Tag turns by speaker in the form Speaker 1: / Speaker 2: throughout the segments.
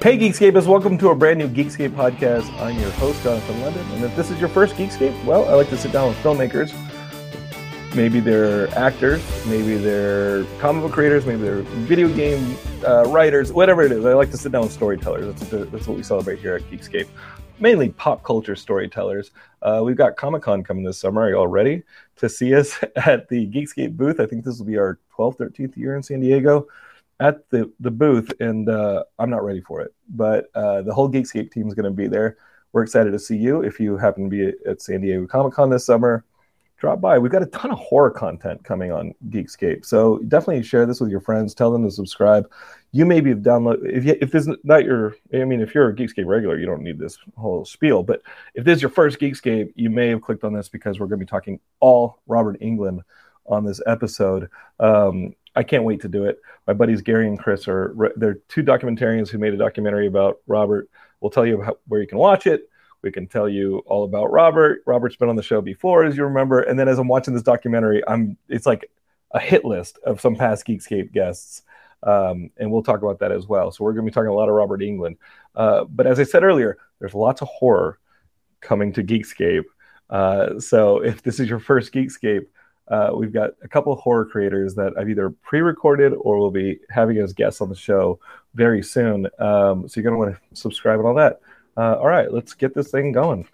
Speaker 1: Hey Geekscapists, welcome to a brand new Geekscape podcast. I'm your host, Jonathan London, and if this is your first Geekscape, well, I like to sit down with filmmakers. Maybe they're actors, maybe they're comic book creators, maybe they're video game uh, writers, whatever it is. I like to sit down with storytellers. That's, what- that's what we celebrate here at Geekscape. Mainly pop culture storytellers. Uh, we've got Comic Con coming this summer. Are you all ready to see us at the Geekscape booth? I think this will be our 12th, 13th year in San Diego at the the booth, and uh, I'm not ready for it. But uh, the whole Geekscape team is going to be there. We're excited to see you. If you happen to be at San Diego Comic Con this summer, drop by. We've got a ton of horror content coming on Geekscape, so definitely share this with your friends. Tell them to subscribe. You maybe have downloaded if you, if this is not your. I mean, if you're a Geekscape regular, you don't need this whole spiel. But if this is your first Geekscape, you may have clicked on this because we're going to be talking all Robert Englund on this episode. Um, I can't wait to do it. My buddies Gary and Chris are they're two documentarians who made a documentary about Robert. We'll tell you how, where you can watch it. We can tell you all about Robert. Robert's been on the show before, as you remember. And then as I'm watching this documentary, I'm it's like a hit list of some past Geekscape guests. Um, and we'll talk about that as well. So we're going to be talking a lot of Robert Englund. Uh, but as I said earlier, there's lots of horror coming to Geekscape. Uh, so if this is your first Geekscape, uh, we've got a couple of horror creators that I've either pre-recorded or will be having as guests on the show very soon. Um, so you're gonna want to subscribe and all that. Uh, all right, let's get this thing going.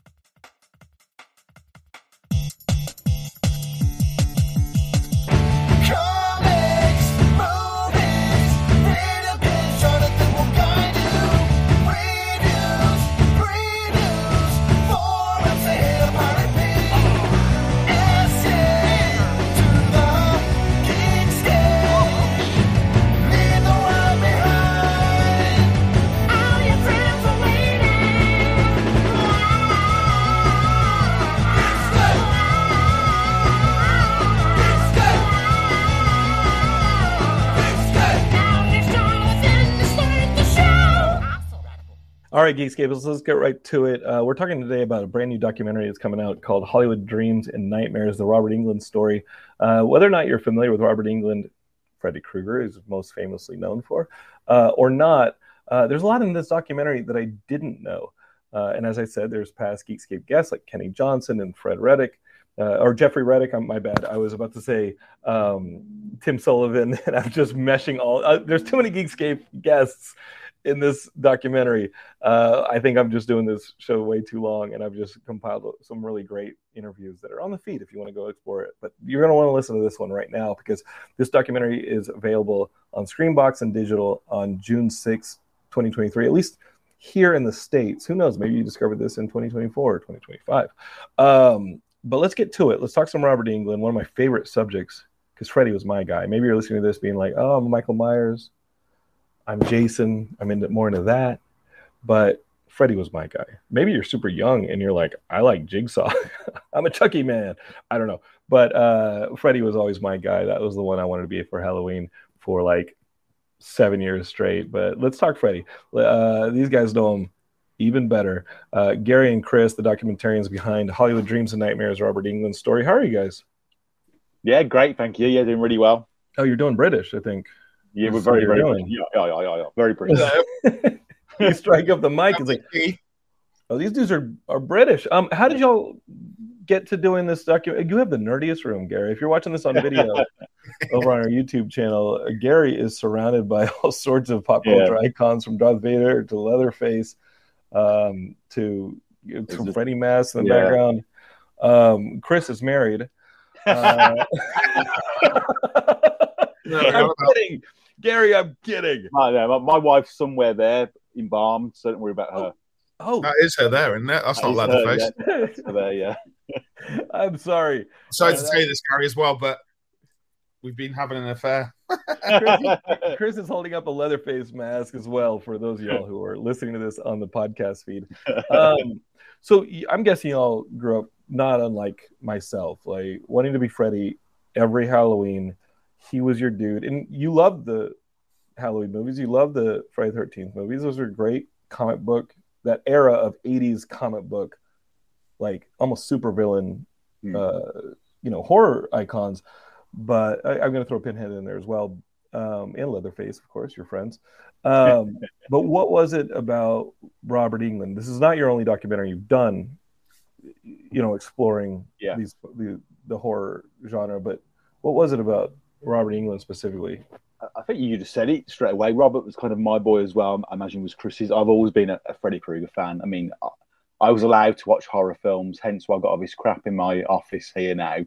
Speaker 1: Right, Geekscapists, let's get right to it. Uh, we're talking today about a brand new documentary that's coming out called Hollywood Dreams and Nightmares, the Robert Englund story. Uh, whether or not you're familiar with Robert Englund, Freddy Krueger is most famously known for, uh, or not, uh, there's a lot in this documentary that I didn't know. Uh, and as I said, there's past Geekscape guests like Kenny Johnson and Fred Reddick, uh, or Jeffrey Reddick. I'm my bad. I was about to say um, Tim Sullivan, and I'm just meshing all. Uh, there's too many Geekscape guests in this documentary. Uh, I think I'm just doing this show way too long, and I've just compiled some really great interviews that are on the feed if you want to go explore it. But you're going to want to listen to this one right now because this documentary is available on Screambox and digital on June 6, 2023, at least here in the States. Who knows? Maybe you discovered this in 2024 or 2025. Um, but let's get to it. Let's talk some Robert Englund, one of my favorite subjects, because Freddie was my guy. Maybe you're listening to this being like, oh, I'm Michael Myers. I'm Jason. I'm into more into that. But Freddy was my guy. Maybe you're super young and you're like, I like Jigsaw. I'm a Chucky man. I don't know. But uh, Freddy was always my guy. That was the one I wanted to be for Halloween for like seven years straight. But let's talk Freddy. Uh, these guys know him even better. Uh, Gary and Chris, the documentarians behind Hollywood Dreams and Nightmares, Robert Englund's story. How are you guys?
Speaker 2: Yeah, great. Thank you. Yeah, doing really well.
Speaker 1: Oh, you're doing British, I think.
Speaker 2: Yeah, we're very, very
Speaker 1: you're doing.
Speaker 2: Yeah, yeah, yeah, yeah, yeah. Very British.
Speaker 1: you strike up the mic and say, "Oh, these dudes are are British." Um, how did y'all get to doing this document? You have the nerdiest room, Gary. If you're watching this on video, over on our YouTube channel, uh, Gary is surrounded by all sorts of pop culture icons from Darth Vader to Leatherface um, to to
Speaker 2: just-
Speaker 1: Freddie Mass in the
Speaker 2: Yeah.
Speaker 1: background. Um, Chris is married. Uh,
Speaker 3: No,
Speaker 1: I'm
Speaker 3: no, no.
Speaker 1: kidding, Gary. I'm kidding.
Speaker 2: No, no, my, my wife's somewhere there embalmed, so don't worry about her.
Speaker 1: Oh,
Speaker 3: That is her there, isn't it? That's not
Speaker 2: That is her,
Speaker 3: Leatherface.
Speaker 2: yeah. So there, yeah.
Speaker 1: I'm sorry.
Speaker 3: Sorry
Speaker 1: Yeah,
Speaker 3: to
Speaker 1: that-
Speaker 3: tell you this, Gary, as well, but we've been having an affair.
Speaker 1: Chris is holding up a Leatherface mask as well for those of y'all who are listening to this on the podcast feed. Um, so I'm guessing y'all grew up not unlike myself, like wanting to be Freddy every Halloween. He was your dude, and you loved the Halloween movies. You loved the Friday Thirteenth movies. Those were great comic book. That era of '80s comic book, like almost supervillain,
Speaker 2: Hmm.
Speaker 1: uh, you know, horror icons. But I, I'm going to throw Pinhead in there as well, um, and Leatherface, of course, your friends. Um, but what was it about Robert Englund? This is not your only documentary you've done, you know, exploring
Speaker 2: Yeah.
Speaker 1: these the, the horror genre. But what was it about Robert Englund specifically?
Speaker 2: I- think you just said it straight away. Robert was kind of my boy as well. I imagine was Chris's. I've always been a, a Freddy Krueger fan. I mean, I, I was allowed to watch horror films, hence why I got all this crap in my office here now.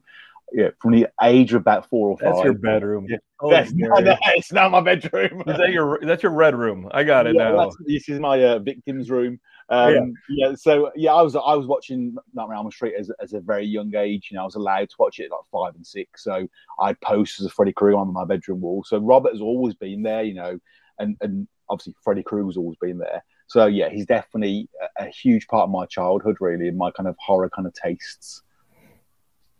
Speaker 2: Yeah, from the age of about four or five.
Speaker 1: That's your bedroom.
Speaker 2: Yeah.
Speaker 1: Oh,
Speaker 2: That's not, no, it's not my bedroom.
Speaker 1: Is that your that's your red room? I got it
Speaker 2: Yeah,
Speaker 1: now.
Speaker 2: this is my uh, victim's room. Um, yeah. So yeah, I was I was watching Nightmare on Elm Street as, as a very young age. You know, I was allowed to watch it at like five and six. So I had posters of Freddy Krueger on my bedroom wall. So Robert has always been there. You know, and and obviously Freddy Krueger's always been there. So yeah, he's definitely a, a huge part of my childhood, really, and my kind of horror kind of tastes.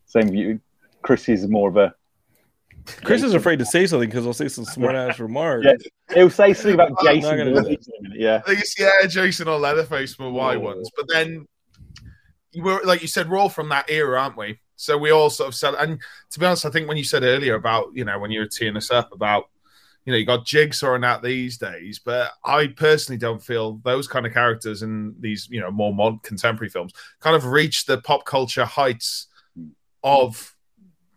Speaker 2: Same view. Chris is more of a.
Speaker 1: Chris is afraid to say something because I'll say some smart ass remark.
Speaker 2: Yeah. He'll say something about Jason.
Speaker 1: gonna-
Speaker 2: Voorhees in a minute, Yeah.
Speaker 3: I think it's yeah, Jason or Leatherface were Y ones, but then you were like you said, we're all from that era, aren't we? So we all sort of said, and to be honest, I think when you said earlier about you know when you were teeing us up about you know you got Jigsaw and that these days, but I personally don't feel those kind of characters in these you know more modern contemporary films kind of reach the pop culture heights hmm. of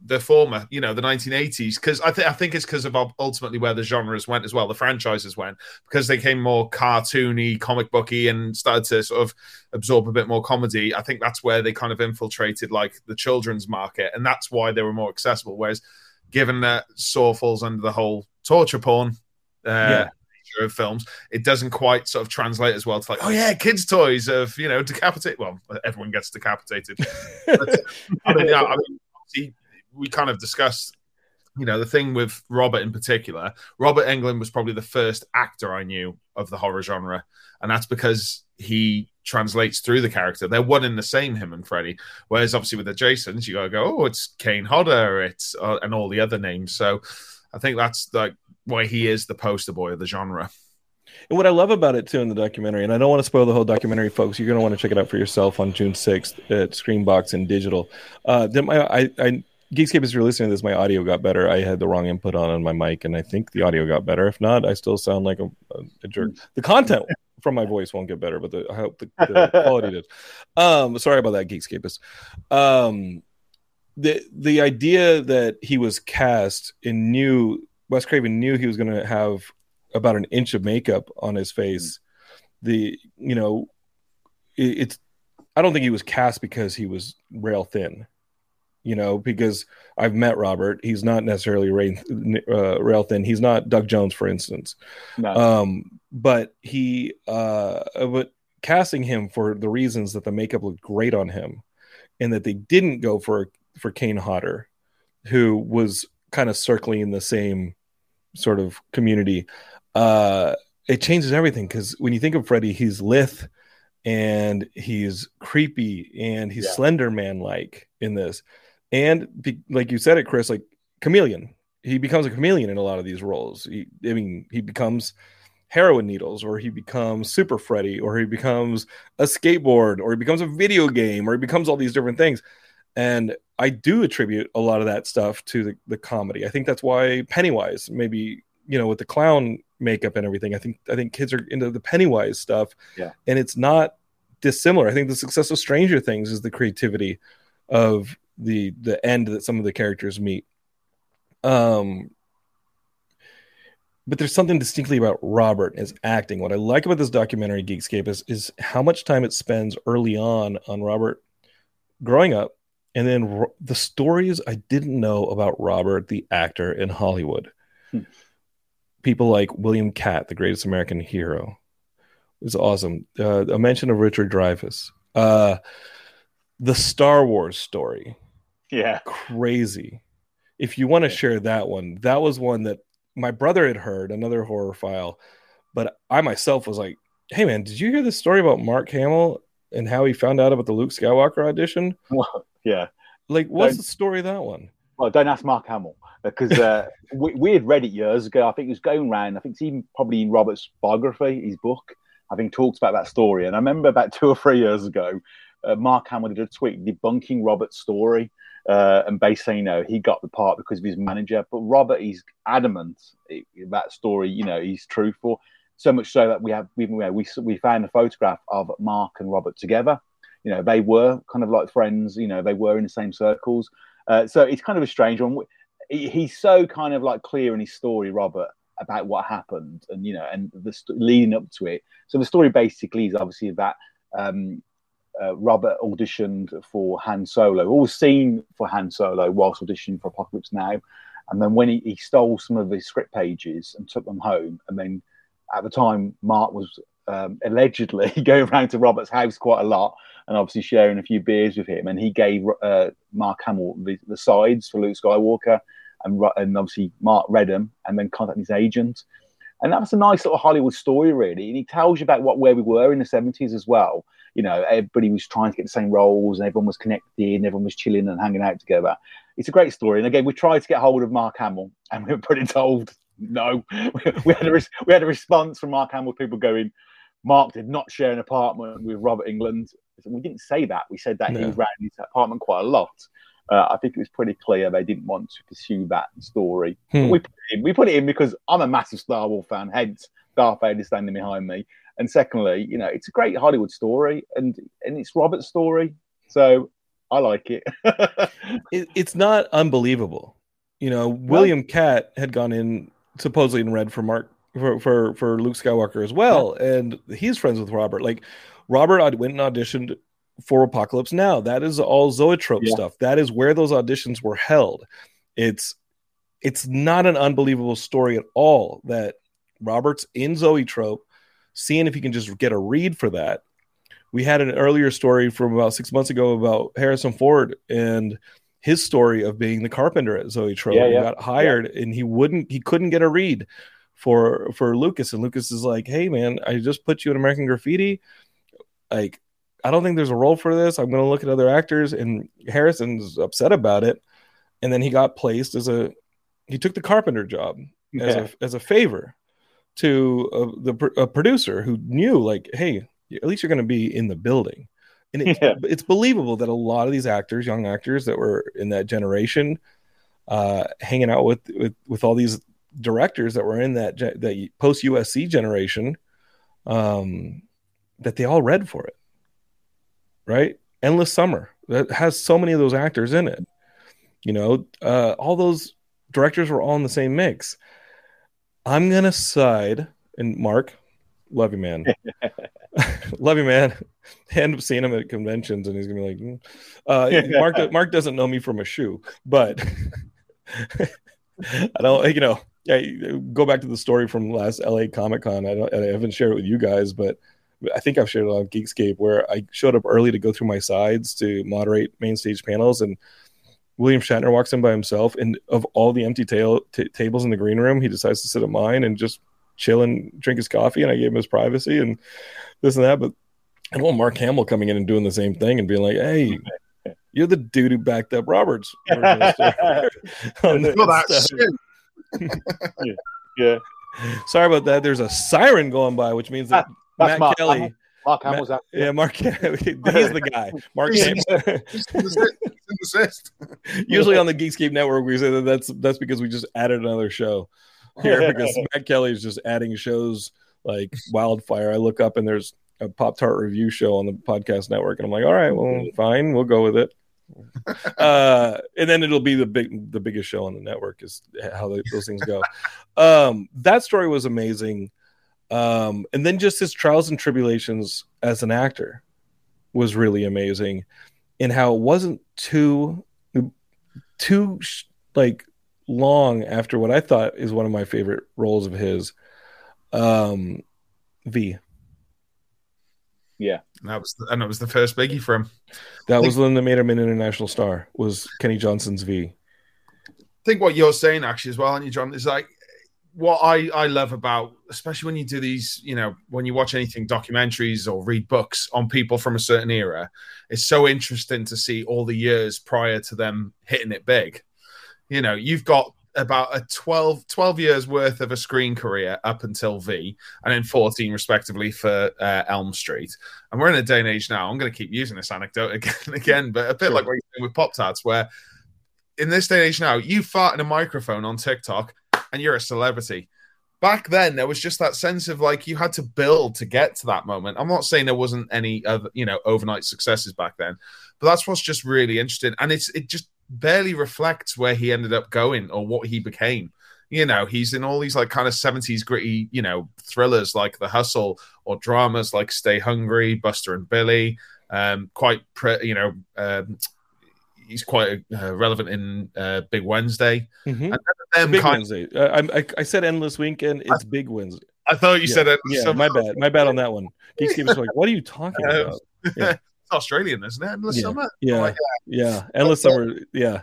Speaker 3: the former, you know, the 1980s, because I, think I think it's because of ultimately where the genres went as well, the franchises went, because they came more cartoony, comic booky, and started to sort of absorb a bit more comedy. I think that's where they kind of infiltrated like the children's market, and that's why they were more accessible. Whereas, given that Saw falls under the whole torture porn uh,
Speaker 1: Yeah.
Speaker 3: of films, it doesn't quite sort of translate as well to like, oh yeah, kids' toys of you know decapitate. Well, everyone gets decapitated. But, I mean, yeah, I mean, we kind of discussed, you know, the thing with Robert in particular. Robert Englund was probably the first actor I knew of the horror genre, and that's because he translates through the character. They're one in the same, him and Freddy. Whereas obviously with the Jasons, you gotta go, oh, it's Kane Hodder, it's uh, and all the other names. So I think that's like why he is the poster boy of the genre.
Speaker 1: And what I love about it too in the documentary, and I don't want to spoil the whole documentary, folks. You're going to want to check it out for yourself on June 6th at Screambox and digital. Uh, I, I, Geekscape, as you're listening to this, my audio got better. I had the wrong input on on my mic, and I think the audio got better. If not, I still sound like a, a, jerk. The content from my voice won't get better, but the, I hope the, the quality did. Um, sorry about that, Geekscapist. Um, the the idea that he was cast and knew Wes Craven knew he was going to have about an inch of makeup on his face. The you know, it, it's I don't think he was cast because he was rail thin. You know, because I've met Robert. He's not necessarily rail, uh, rail thin. He's not Doug Jones, for instance.
Speaker 2: No.
Speaker 1: Um, but he, uh, but casting him for the reasons that the makeup looked great on him, and that they didn't go for for Kane Hodder, who was kind of circling in the same sort of community. Uh, it changes everything because when you think of Freddy, he's lithe and he's creepy and he's
Speaker 2: Yeah.
Speaker 1: Slender Man like in this, and be, like you said it, Chris, like chameleon. He becomes a chameleon in a lot of these roles. He, I mean, he becomes heroin needles, or he becomes Super Freddy, or he becomes a skateboard, or he becomes a video game, or he becomes all these different things. And I do attribute a lot of that stuff to the, the comedy. I think that's why Pennywise, maybe you know, with the clown makeup and everything, I think I think kids are into the Pennywise stuff.
Speaker 2: Yeah.
Speaker 1: and it's not dissimilar. I think the success of Stranger Things is the creativity of the the end that some of the characters meet. Um, but there's something distinctly about Robert as acting. What I like about this documentary, Geekscape, is is how much time it spends early on on Robert growing up, and then ro- the stories I didn't know about Robert, the actor in Hollywood.
Speaker 2: Hmm.
Speaker 1: People like William Katt, the greatest American hero, it was awesome. Uh, a mention of Richard Dreyfuss. Uh, the Star Wars story
Speaker 2: Yeah.
Speaker 1: crazy. If you want to share that one, that was one that my brother had heard, another horror file, but I myself was like, "Hey man, did you hear this story about Mark Hamill and how he found out about the Luke Skywalker audition?
Speaker 2: Well, yeah.
Speaker 1: Like, what's
Speaker 2: Don't-
Speaker 1: the story of that one?"
Speaker 2: Well, don't ask Mark Hamill because uh, we, we had read it years ago. I think it was going around. I think it's even probably in Robert's biography, his book. I think talks about that story. And I remember about two or three years ago, uh, Mark Hamill did a tweet debunking Robert's story uh, and basically, he got the part because of his manager. But Robert, he's adamant that story. You know, he's truthful. So much so that we have we we we found a photograph of Mark and Robert together. You know, they were kind of like friends. You know, they were in the same circles. Uh, so it's kind of a strange one. He's so kind of like clear in his story, Robert, about what happened, and you know, and the st- leading up to it. So the story basically is obviously that um, uh, Robert auditioned for Han Solo, or seen for Han Solo whilst auditioning for Apocalypse Now, and then when he, he stole some of his script pages and took them home, and then at the time Mark was um, allegedly going around to Robert's house quite a lot, and obviously sharing a few beers with him, and he gave uh, Mark Hamill the, the sides for Luke Skywalker, and and obviously Mark read them, and then contacted his agent. And that's a nice little Hollywood story, really. And he tells you about what where we were in the 70s as well. You know, everybody was trying to get the same roles and everyone was connected and everyone was chilling and hanging out together. It's a great story. And again, we tried to get hold of Mark Hamill and we were pretty told no. We, had, a, we had a response from Mark Hamill, people going, Mark did not share an apartment with Robert Englund. We didn't say that. We said that he
Speaker 1: No.
Speaker 2: was around his apartment quite a lot. Uh, I think it was pretty clear they didn't want to pursue that story.
Speaker 1: Hmm.
Speaker 2: But we put it in. We put it in because I'm a massive Star Wars fan, hence Darth Vader standing behind me. And secondly, you know, it's a great Hollywood story, and and it's Robert's story, so I like it.
Speaker 1: it, it's not unbelievable. You know, William Katt had gone in supposedly and read for Mark for for, for Luke Skywalker as well, and he's friends with Robert. Like Robert went and auditioned for Apocalypse Now. That is all Zoetrope
Speaker 2: Yeah.
Speaker 1: stuff. That is where those auditions were held. It's it's not an unbelievable story at all that Robert's in Zoetrope, seeing if he can just get a read for that. We had an earlier story from about six months ago about Harrison Ford and his story of being the carpenter at Zoetrope.
Speaker 2: Yeah,
Speaker 1: He
Speaker 2: yeah.
Speaker 1: got hired and he wouldn't he couldn't get a read for for Lucas. And Lucas is like, Hey man, I just put you in American Graffiti. Like, I don't think there's a role for this. I'm gonna look at other actors. And Harrison's upset about it. And then he got placed as a he took the carpenter job as a as a favor to uh, the a producer who knew like, hey, at least you're going to be in the building, and it's,
Speaker 2: Yeah.
Speaker 1: it's believable that a lot of these actors, young actors that were in that generation, uh, hanging out with with with all these directors that were in that ge- that post USC generation, um, that they all read for it, right? Endless Summer that has so many of those actors in it. You know, uh, all those directors were all in the same mix. I'm gonna side, and Mark, love you, man, love you, man. End up seeing him at conventions, and he's gonna be like, mm. uh, Mark. Mark doesn't know me from a shoe, but I don't, you know. Yeah, go back to the story from last LA Comic Con. I don't, I haven't shared it with you guys, but I think I've shared it on Geekscape where I showed up early to go through my sides to moderate main stage panels, and William Shatner walks in by himself, and of all the empty ta- t- tables in the green room, he decides to sit at mine and just chill and drink his coffee. And I gave him his privacy and this and that. But I don't want Mark Hamill coming in and doing the same thing and being like, "Hey, you're the dude who backed up Roberts." version of the story." On this
Speaker 3: Well, that's shit.
Speaker 2: yeah,
Speaker 1: Sorry about that. There's a siren going by, which means that ah,
Speaker 2: that's
Speaker 1: Matt
Speaker 2: Mark
Speaker 1: Kelly.
Speaker 2: Hamill. Mark Hamill's out.
Speaker 1: Yeah, Mark. he's the guy. Mark. Hamill.
Speaker 3: Just insist- insist.
Speaker 1: Usually on the Geekscape Network, we say that that's that's because we just added another show here because Matt Kelly is just adding shows like wildfire. I look up and there's a Pop Tart review show on the podcast network, and I'm like, all right, well, fine, we'll go with it. uh, and then it'll be the big, the biggest show on the network is how they, those things go. um, that story was amazing. Um, and then just his trials and tribulations as an actor was really amazing, and how it wasn't too, too sh- like long after what I thought is one of my favorite roles of his. Um, V.
Speaker 2: Yeah.
Speaker 3: And that was the, and it was the first biggie for him.
Speaker 1: That was the one that made him an international star. Was Kenny Johnson's V.
Speaker 3: I think what you're saying actually as well, and you John, is like what I I love about, especially when you do these, you know, when you watch anything documentaries or read books on people from a certain era, it's so interesting to see all the years prior to them hitting it big. You know, you've got about a 12, 12 years worth of a screen career up until V, and then 14 respectively for uh, Elm Street. And we're in a day and age now. I'm going to keep using this anecdote again and again, but a bit like what you're saying with Pop Tarts, where in this day and age now, you fart in a microphone on TikTok and you're a celebrity. Back then, there was just that sense of like you had to build to get to that moment. I'm not saying there wasn't any other, you know, overnight successes back then, but that's what's just really interesting. And it's it just barely reflects where he ended up going or what he became. You know, he's in all these like kind of 70s gritty, you know, thrillers like The Hustle or dramas like Stay Hungry, Buster and Billy. Um, quite, pre- you know, um, he's quite uh, relevant in uh, Big Wednesday.
Speaker 1: Mhm.
Speaker 3: And
Speaker 1: Big
Speaker 3: kind
Speaker 1: Wednesday. Uh, I, I, I said endless weekend. It's Big Wednesday.
Speaker 3: I thought you
Speaker 1: yeah,
Speaker 3: said it.
Speaker 1: Yeah,
Speaker 3: so-
Speaker 1: my bad. My bad on that one. Geekscape was like, what are you talking
Speaker 3: Uh,
Speaker 1: about? Yeah.
Speaker 3: it's Australian, isn't it? Endless
Speaker 1: Yeah,
Speaker 3: summer.
Speaker 1: Yeah,
Speaker 3: like
Speaker 1: yeah. Endless summer. Yeah,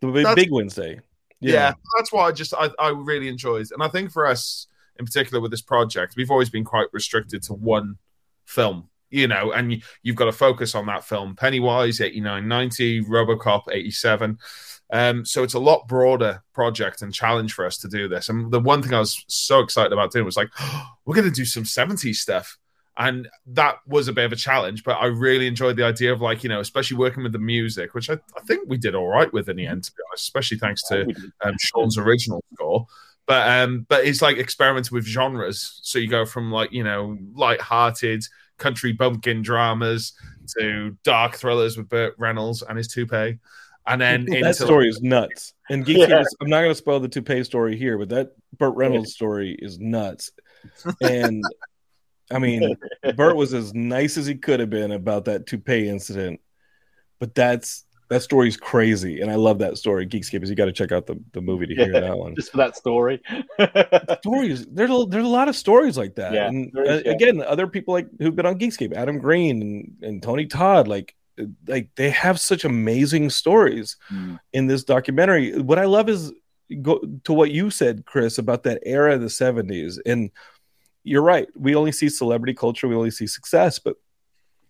Speaker 1: the big,
Speaker 3: That's-
Speaker 1: big Wednesday.
Speaker 3: yeah. that's what I just I, I really enjoyed, and I think for us in particular with this project, we've always been quite restricted to one film, you know, and you, you've got to focus on that film. Pennywise, eighty nine ninety, RoboCop, eighty seven. Um, so it's a lot broader project and challenge for us to do this. And the one thing I was so excited about doing was like, we're going to do some 70s stuff. And that was a bit of a challenge, but I really enjoyed the idea of like, you know, especially working with the music, which I, I think we did all right with in the end, to be honest, especially thanks to um, Sean's original score. But um, but it's like experimenting with genres. So you go from like you know light-hearted country bumpkin dramas to dark thrillers with Burt Reynolds and his toupee, and then into
Speaker 1: that story is nuts. And
Speaker 2: Yeah.
Speaker 1: I'm not going to spoil the toupee story here, but that Burt Reynolds story is nuts. And I mean, Burt was as nice as he could have been about that toupee incident, but that's that story's crazy, and I love that story. Geekscape is you got to check out the, the movie to hear
Speaker 2: Yeah.
Speaker 1: that one.
Speaker 2: just for that story.
Speaker 1: stories there's a, there's a lot of stories like that
Speaker 2: Yeah,
Speaker 1: and
Speaker 2: is,
Speaker 1: uh,
Speaker 2: yeah.
Speaker 1: again other people like who've been on geekscape adam green and, and tony todd like like they have such amazing stories
Speaker 2: Mm.
Speaker 1: in this documentary what i love is go to what you said chris about that era of the 70s and you're right we only see celebrity culture we only see success but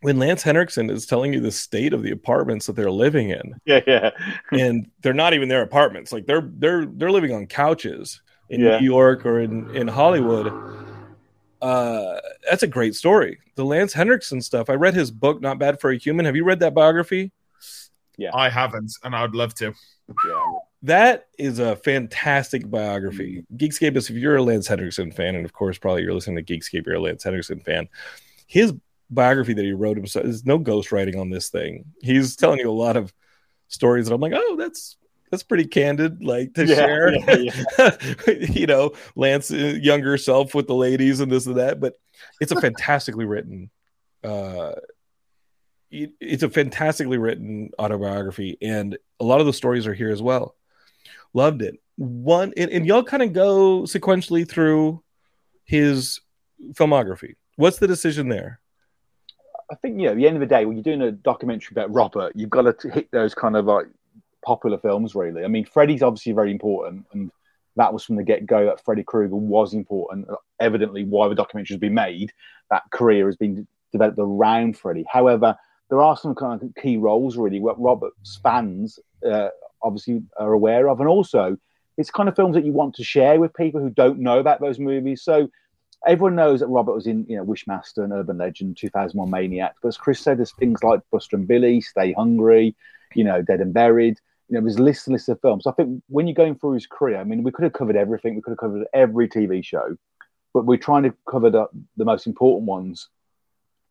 Speaker 1: when lance henriksen is telling you the state of the apartments that they're living in
Speaker 2: yeah, yeah.
Speaker 1: and they're not even their apartments like they're they're they're living on couches in
Speaker 2: Yeah.
Speaker 1: New York or in in Hollywood uh that's a great story the Lance Henriksen stuff I read his book Not Bad for a Human have you read that biography Yeah,
Speaker 3: I haven't, and I'd love to.
Speaker 2: yeah.
Speaker 1: that is a fantastic biography Geekscape is if you're a Lance Henriksen fan and of course probably you're listening to Geekscape you're a Lance Henriksen fan his biography that he wrote himself There's no ghostwriting on this thing. He's telling you a lot of stories that I'm like oh that's that's pretty candid like to
Speaker 2: Yeah,
Speaker 1: share.
Speaker 2: yeah,
Speaker 1: you know lance uh, younger self with the ladies and this and that but it's a fantastically written uh it- it's a fantastically written autobiography and a lot of the stories are here as well. Loved it. One and, and y'all kind of go sequentially through his filmography. What's the decision there
Speaker 2: I think you know, at the end of the day, when you're doing a documentary about Robert, you've got to hit those kind of like popular films, really. I mean, Freddy's obviously very important, and that was from the get go that Freddy Krueger was important. Evidently, why the documentary has been made, that career has been developed around Freddy. However, there are some kind of key roles, really, what Robert's fans uh, obviously are aware of, and also it's kind of films that you want to share with people who don't know about those movies. So everyone knows that Robert was in, you know, Wishmaster and Urban Legend, 2001 Maniac. But as Chris said, there's things like Buster and Billy, Stay Hungry, you know, Dead and Buried. You know, there's lists and lists of films. So I think when you're going through his career, I mean, we could have covered everything. We could have covered every TV show, but we're trying to cover the, the most important ones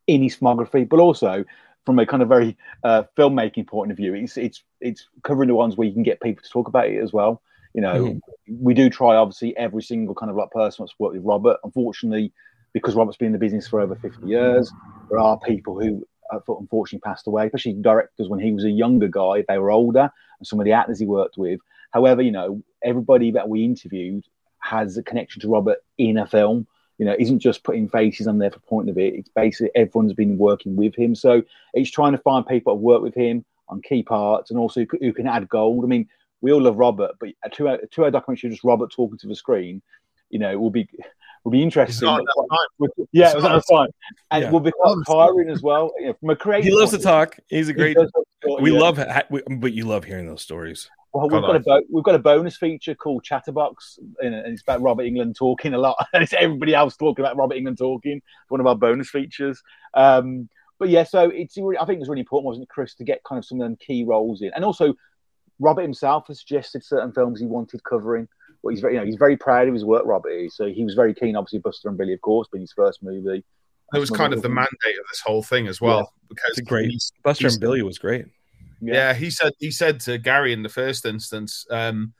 Speaker 2: in his filmography, but also from a kind of very uh, filmmaking point of view, it's it's it's covering the ones where you can get people to talk about it as well. You know, we do try obviously every single kind of like person that's worked with Robert. Unfortunately, because Robert's been in the business for over 50 years, there are people who uh, unfortunately passed away, especially directors when he was a younger guy, they were older, and some of the actors he worked with. However, you know, everybody that we interviewed has a connection to Robert in a film. You know, isn't just putting faces on there for point of it. It's basically everyone's been working with him. So it's trying to find people that work with him on key parts and also who can add gold. I mean, we all love Robert, but a two hour, two hour documentary just Robert talking to the screen, you know, will be will be interesting.
Speaker 3: not
Speaker 2: but
Speaker 3: enough
Speaker 2: yeah,
Speaker 3: It's
Speaker 2: it was
Speaker 3: not
Speaker 2: not fine, and
Speaker 1: Yeah.
Speaker 2: will be quite tiring as well. You know, from a creative,
Speaker 1: He loves to
Speaker 2: point of
Speaker 1: talk. He's a
Speaker 2: view, he
Speaker 1: great.
Speaker 2: does love to talk,
Speaker 1: We
Speaker 2: yeah.
Speaker 1: love, ha- we, but you love hearing those stories.
Speaker 2: Well, we've got a
Speaker 3: I-
Speaker 2: bo- we've got a bonus feature called Chatterbox, and and it's about Robert Englund talking a lot, and it's everybody else talking about Robert Englund talking. It's one of our bonus features. Um, but yeah, so it's really, I think it was really important, wasn't it, Chris, to get kind of some of them key roles in, and also Robert himself has suggested certain films he wanted covering. Well, he's very, you know, he's very proud of his work, Robert. is. So he was very keen, obviously, Buster and Billy, of course, being his first movie.
Speaker 3: It was kind of the mandate of this whole thing as well. Because
Speaker 1: It's great.
Speaker 3: he's-
Speaker 1: Buster
Speaker 3: he's-
Speaker 1: and Billy was great.
Speaker 3: yeah. he said he said to Gary in the first instance, um,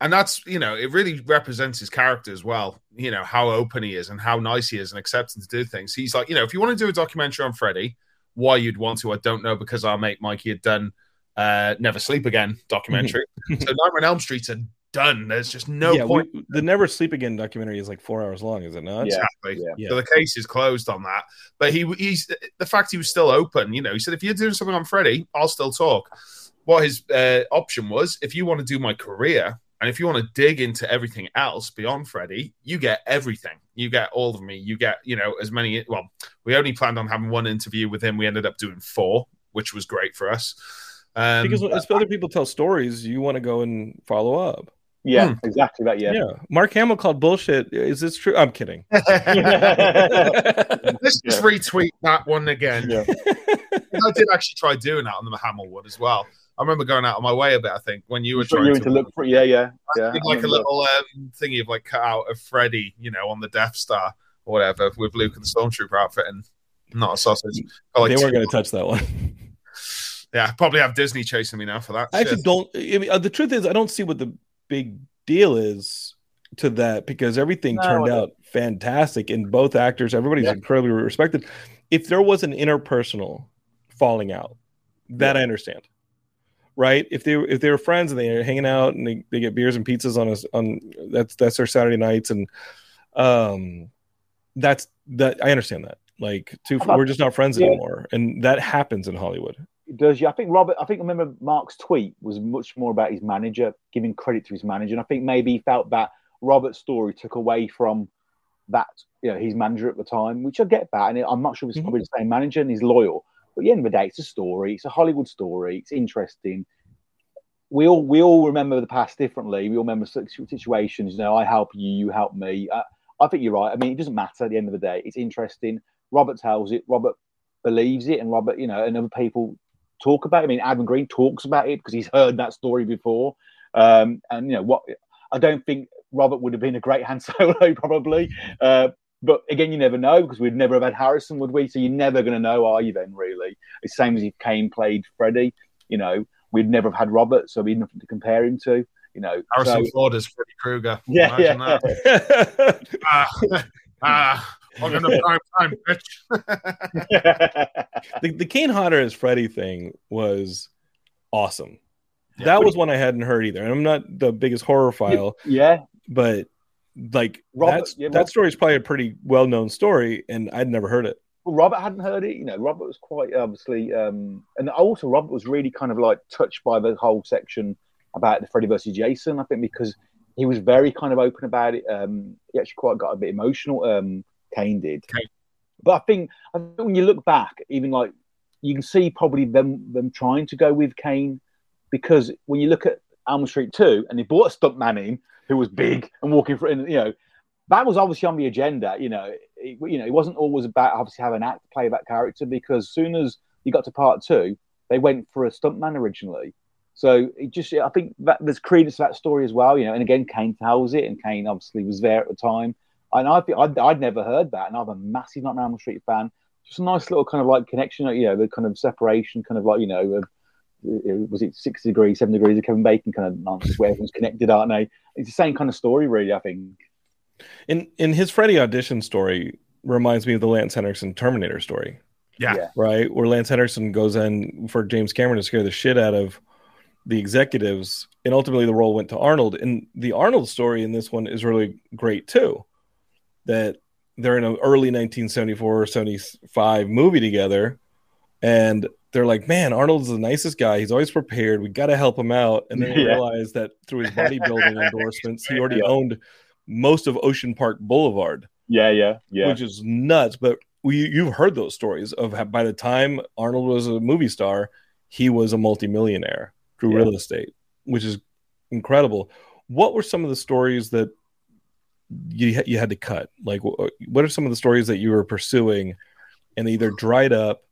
Speaker 3: and that's you know it really represents his character as well. You know how open he is and how nice he is and accepting to do things. He's like, you know, if you want to do a documentary on Freddie, why you'd want to, I don't know, because our mate Mikey had done uh, Never Sleep Again documentary. so Nightmare on Elm Street's are done. There's just no
Speaker 1: yeah,
Speaker 3: point.
Speaker 1: we, the Never Sleep Again documentary is like four hours long, is it not?
Speaker 2: Yeah.
Speaker 3: Exactly.
Speaker 2: Yeah.
Speaker 1: Yeah.
Speaker 3: So the case is closed on that. But he he's the fact he was still open. You know, he said if you're doing something on Freddie, I'll still talk. What his uh, option was, if you want to do my career and if you want to dig into everything else beyond Freddie, you get everything. You get all of me. You get you know as many. Well, we only planned on having one interview with him. We ended up doing four, which was great for us. Um,
Speaker 1: Because as other people tell stories, you want to go and follow up.
Speaker 2: Yeah,
Speaker 3: Hmm.
Speaker 2: exactly that.
Speaker 1: Yeah.
Speaker 2: Yeah.
Speaker 1: Mark Hamill called bullshit. Is this true? I'm kidding.
Speaker 3: Let's just retweet that one again.
Speaker 2: Yeah.
Speaker 3: I did actually try doing that on the Hamill one as well. I remember going out of my way a bit. I think when you were
Speaker 2: So
Speaker 3: trying
Speaker 2: you
Speaker 3: to,
Speaker 2: to look for yeah, yeah, yeah.
Speaker 3: did
Speaker 2: I
Speaker 3: like a little um, thingy of like cut out of Freddy, you know, on the Death Star or whatever with Luke and the Stormtrooper outfit and not a sausage. Got, like,
Speaker 1: they weren't going to touch that one.
Speaker 3: Yeah, probably have Disney chasing me now for that.
Speaker 1: I actually don't. I mean, uh, the truth is, I don't see what the big deal is to that because everything
Speaker 2: No,
Speaker 1: turned out fantastic and both actors, everybody's
Speaker 2: Yeah.
Speaker 1: incredibly respected. If there was an interpersonal falling out, that I understand. Right? If they were if they were friends and they're hanging out and they, they get beers and pizzas on us on that's that's their Saturday nights and um that's that I understand that. Like two we're just not friends
Speaker 2: Yeah.
Speaker 1: anymore. And that happens in Hollywood.
Speaker 2: Does yeah. I think Robert. I think I remember Mark's tweet was much more about his manager, giving credit to his manager, and I think maybe he felt that Robert's story took away from that, you know, his manager at the time, which I get that, and I'm not sure if it's
Speaker 1: Mhm.
Speaker 2: probably the same manager and he's loyal. But at the end of the day, it's a story. It's a Hollywood story. It's interesting. We all we all remember the past differently. We all remember situations. You know, I help you, you help me. Uh, I think you're right. I mean, it doesn't matter at the end of the day. It's interesting. Robert tells it. Robert believes it, and Robert, you know, and other people talk about it. I mean, Adam Green talks about it because he's heard that story before. Um, and you know what? I don't think Robert would have been a great Han Solo, probably. Uh, but again, you never know because we'd never have had Harrison, would we? So you're never going to know, are you? Then really, it's the same as if Kane played Freddie. You know, we'd never have had Robert, so we'd nothing to compare him to. You know,
Speaker 3: Harrison
Speaker 2: so-
Speaker 3: Ford is Freddy Krueger.
Speaker 2: yeah,
Speaker 3: Imagine
Speaker 2: yeah.
Speaker 3: that. Ah, ah, welcome to prime time, bitch.
Speaker 1: the, the Kane Hodder as Freddy thing was awesome. That was one I hadn't heard either. And I'm not the biggest horror file,
Speaker 2: yeah,
Speaker 1: but like
Speaker 2: Robert-
Speaker 1: that's,
Speaker 2: yeah,
Speaker 1: that story is probably a pretty well known story, and I'd never heard it.
Speaker 2: Well, Robert hadn't heard it. You know, Robert was quite obviously, um, and also Robert was really kind of like touched by the whole section about the Freddy versus Jason. I think because he was very kind of open about it. Um, he actually quite got a bit emotional. Um, Kane did,
Speaker 3: Kane.
Speaker 2: but I think, I think when you look back, even like you can see probably them them trying to go with Kane because when you look at Elm Street Two and they brought a stuntman in who was big and walking for, and you know that was obviously on the agenda. You know, it, you know, it wasn't always about obviously having an act play that character because as soon as you got to part two, they went for a stuntman originally. So it just, I think that there's credence to that story as well. You know, and again, Kane tells it, and Kane obviously was there at the time. And I think I'd, I'd never heard that, and I'm a massive Not Elm Street fan. just a nice little kind of like connection. You know, the kind of separation, kind of like you know. Uh, was it six degrees, seven degrees of Kevin Bacon kind of nonsense where everyone's connected, aren't they? It's the same kind of story, really. I think.
Speaker 1: In in his Freddy audition story reminds me of the Lance Henriksen Terminator story.
Speaker 3: Yeah.
Speaker 2: Yeah.
Speaker 1: right? Where Lance Henriksen goes in for James Cameron to scare the shit out of the executives, and ultimately the role went to Arnold. And the Arnold story in this one is really great too. That they're in an early 1974 or 75 movie together, and they're like, "Man, Arnold's the nicest guy. He's always prepared. We got to help him out." And then they
Speaker 2: Yeah.
Speaker 1: realize that through his bodybuilding endorsements, he already owned most of Ocean Park Boulevard
Speaker 2: Yeah, yeah, yeah.
Speaker 1: which is nuts. But we you've heard those stories of how by the time Arnold was a movie star, he was a multimillionaire through
Speaker 2: Yeah.
Speaker 1: real estate, which is incredible. What were some of the stories that you you had to cut? Like, what are some of the stories that you were pursuing, and they either dried up,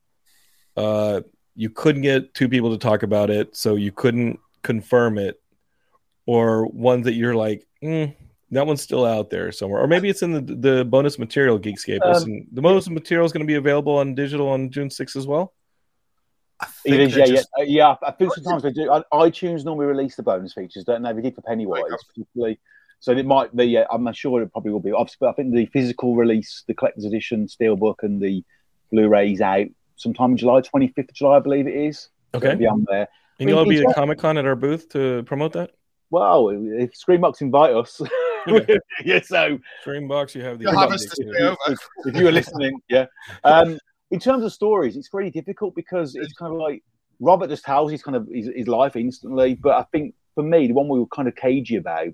Speaker 1: uh, you couldn't get two people to talk about it, so you couldn't confirm it, or ones that you're like, "Mm, that one's still out there somewhere, or maybe it's in the the bonus material Geekscape.
Speaker 2: Um,
Speaker 1: Listen, the bonus material is going to be available on digital on June 6th as well.
Speaker 3: I think
Speaker 2: is, yeah,
Speaker 3: just-
Speaker 2: yeah, Uh, yeah. I think sometimes they do. iTunes normally release the bonus features, don't they? They did for Pennywise,
Speaker 3: Right.
Speaker 2: particularly. So it might be. Yeah, I'm not sure it probably will be. Obviously, but I think the physical release, the collector's edition, steelbook, and the Blu-rays out sometime in July, 25th of July, I believe it is.
Speaker 1: Okay,
Speaker 2: It'll be on there.
Speaker 1: and you'll be
Speaker 2: it's-
Speaker 1: at Comic Con at our booth to promote that.
Speaker 2: Well, if Screambox invite us, yeah. So
Speaker 1: Screambox, you have the
Speaker 3: You'll have us to stay over.
Speaker 2: if, if you were listening, yeah. Um, in terms of stories, it's really difficult because it's kind of like Robert just tells his kind of his, his life instantly. But I think for me, the one we were kind of cagey about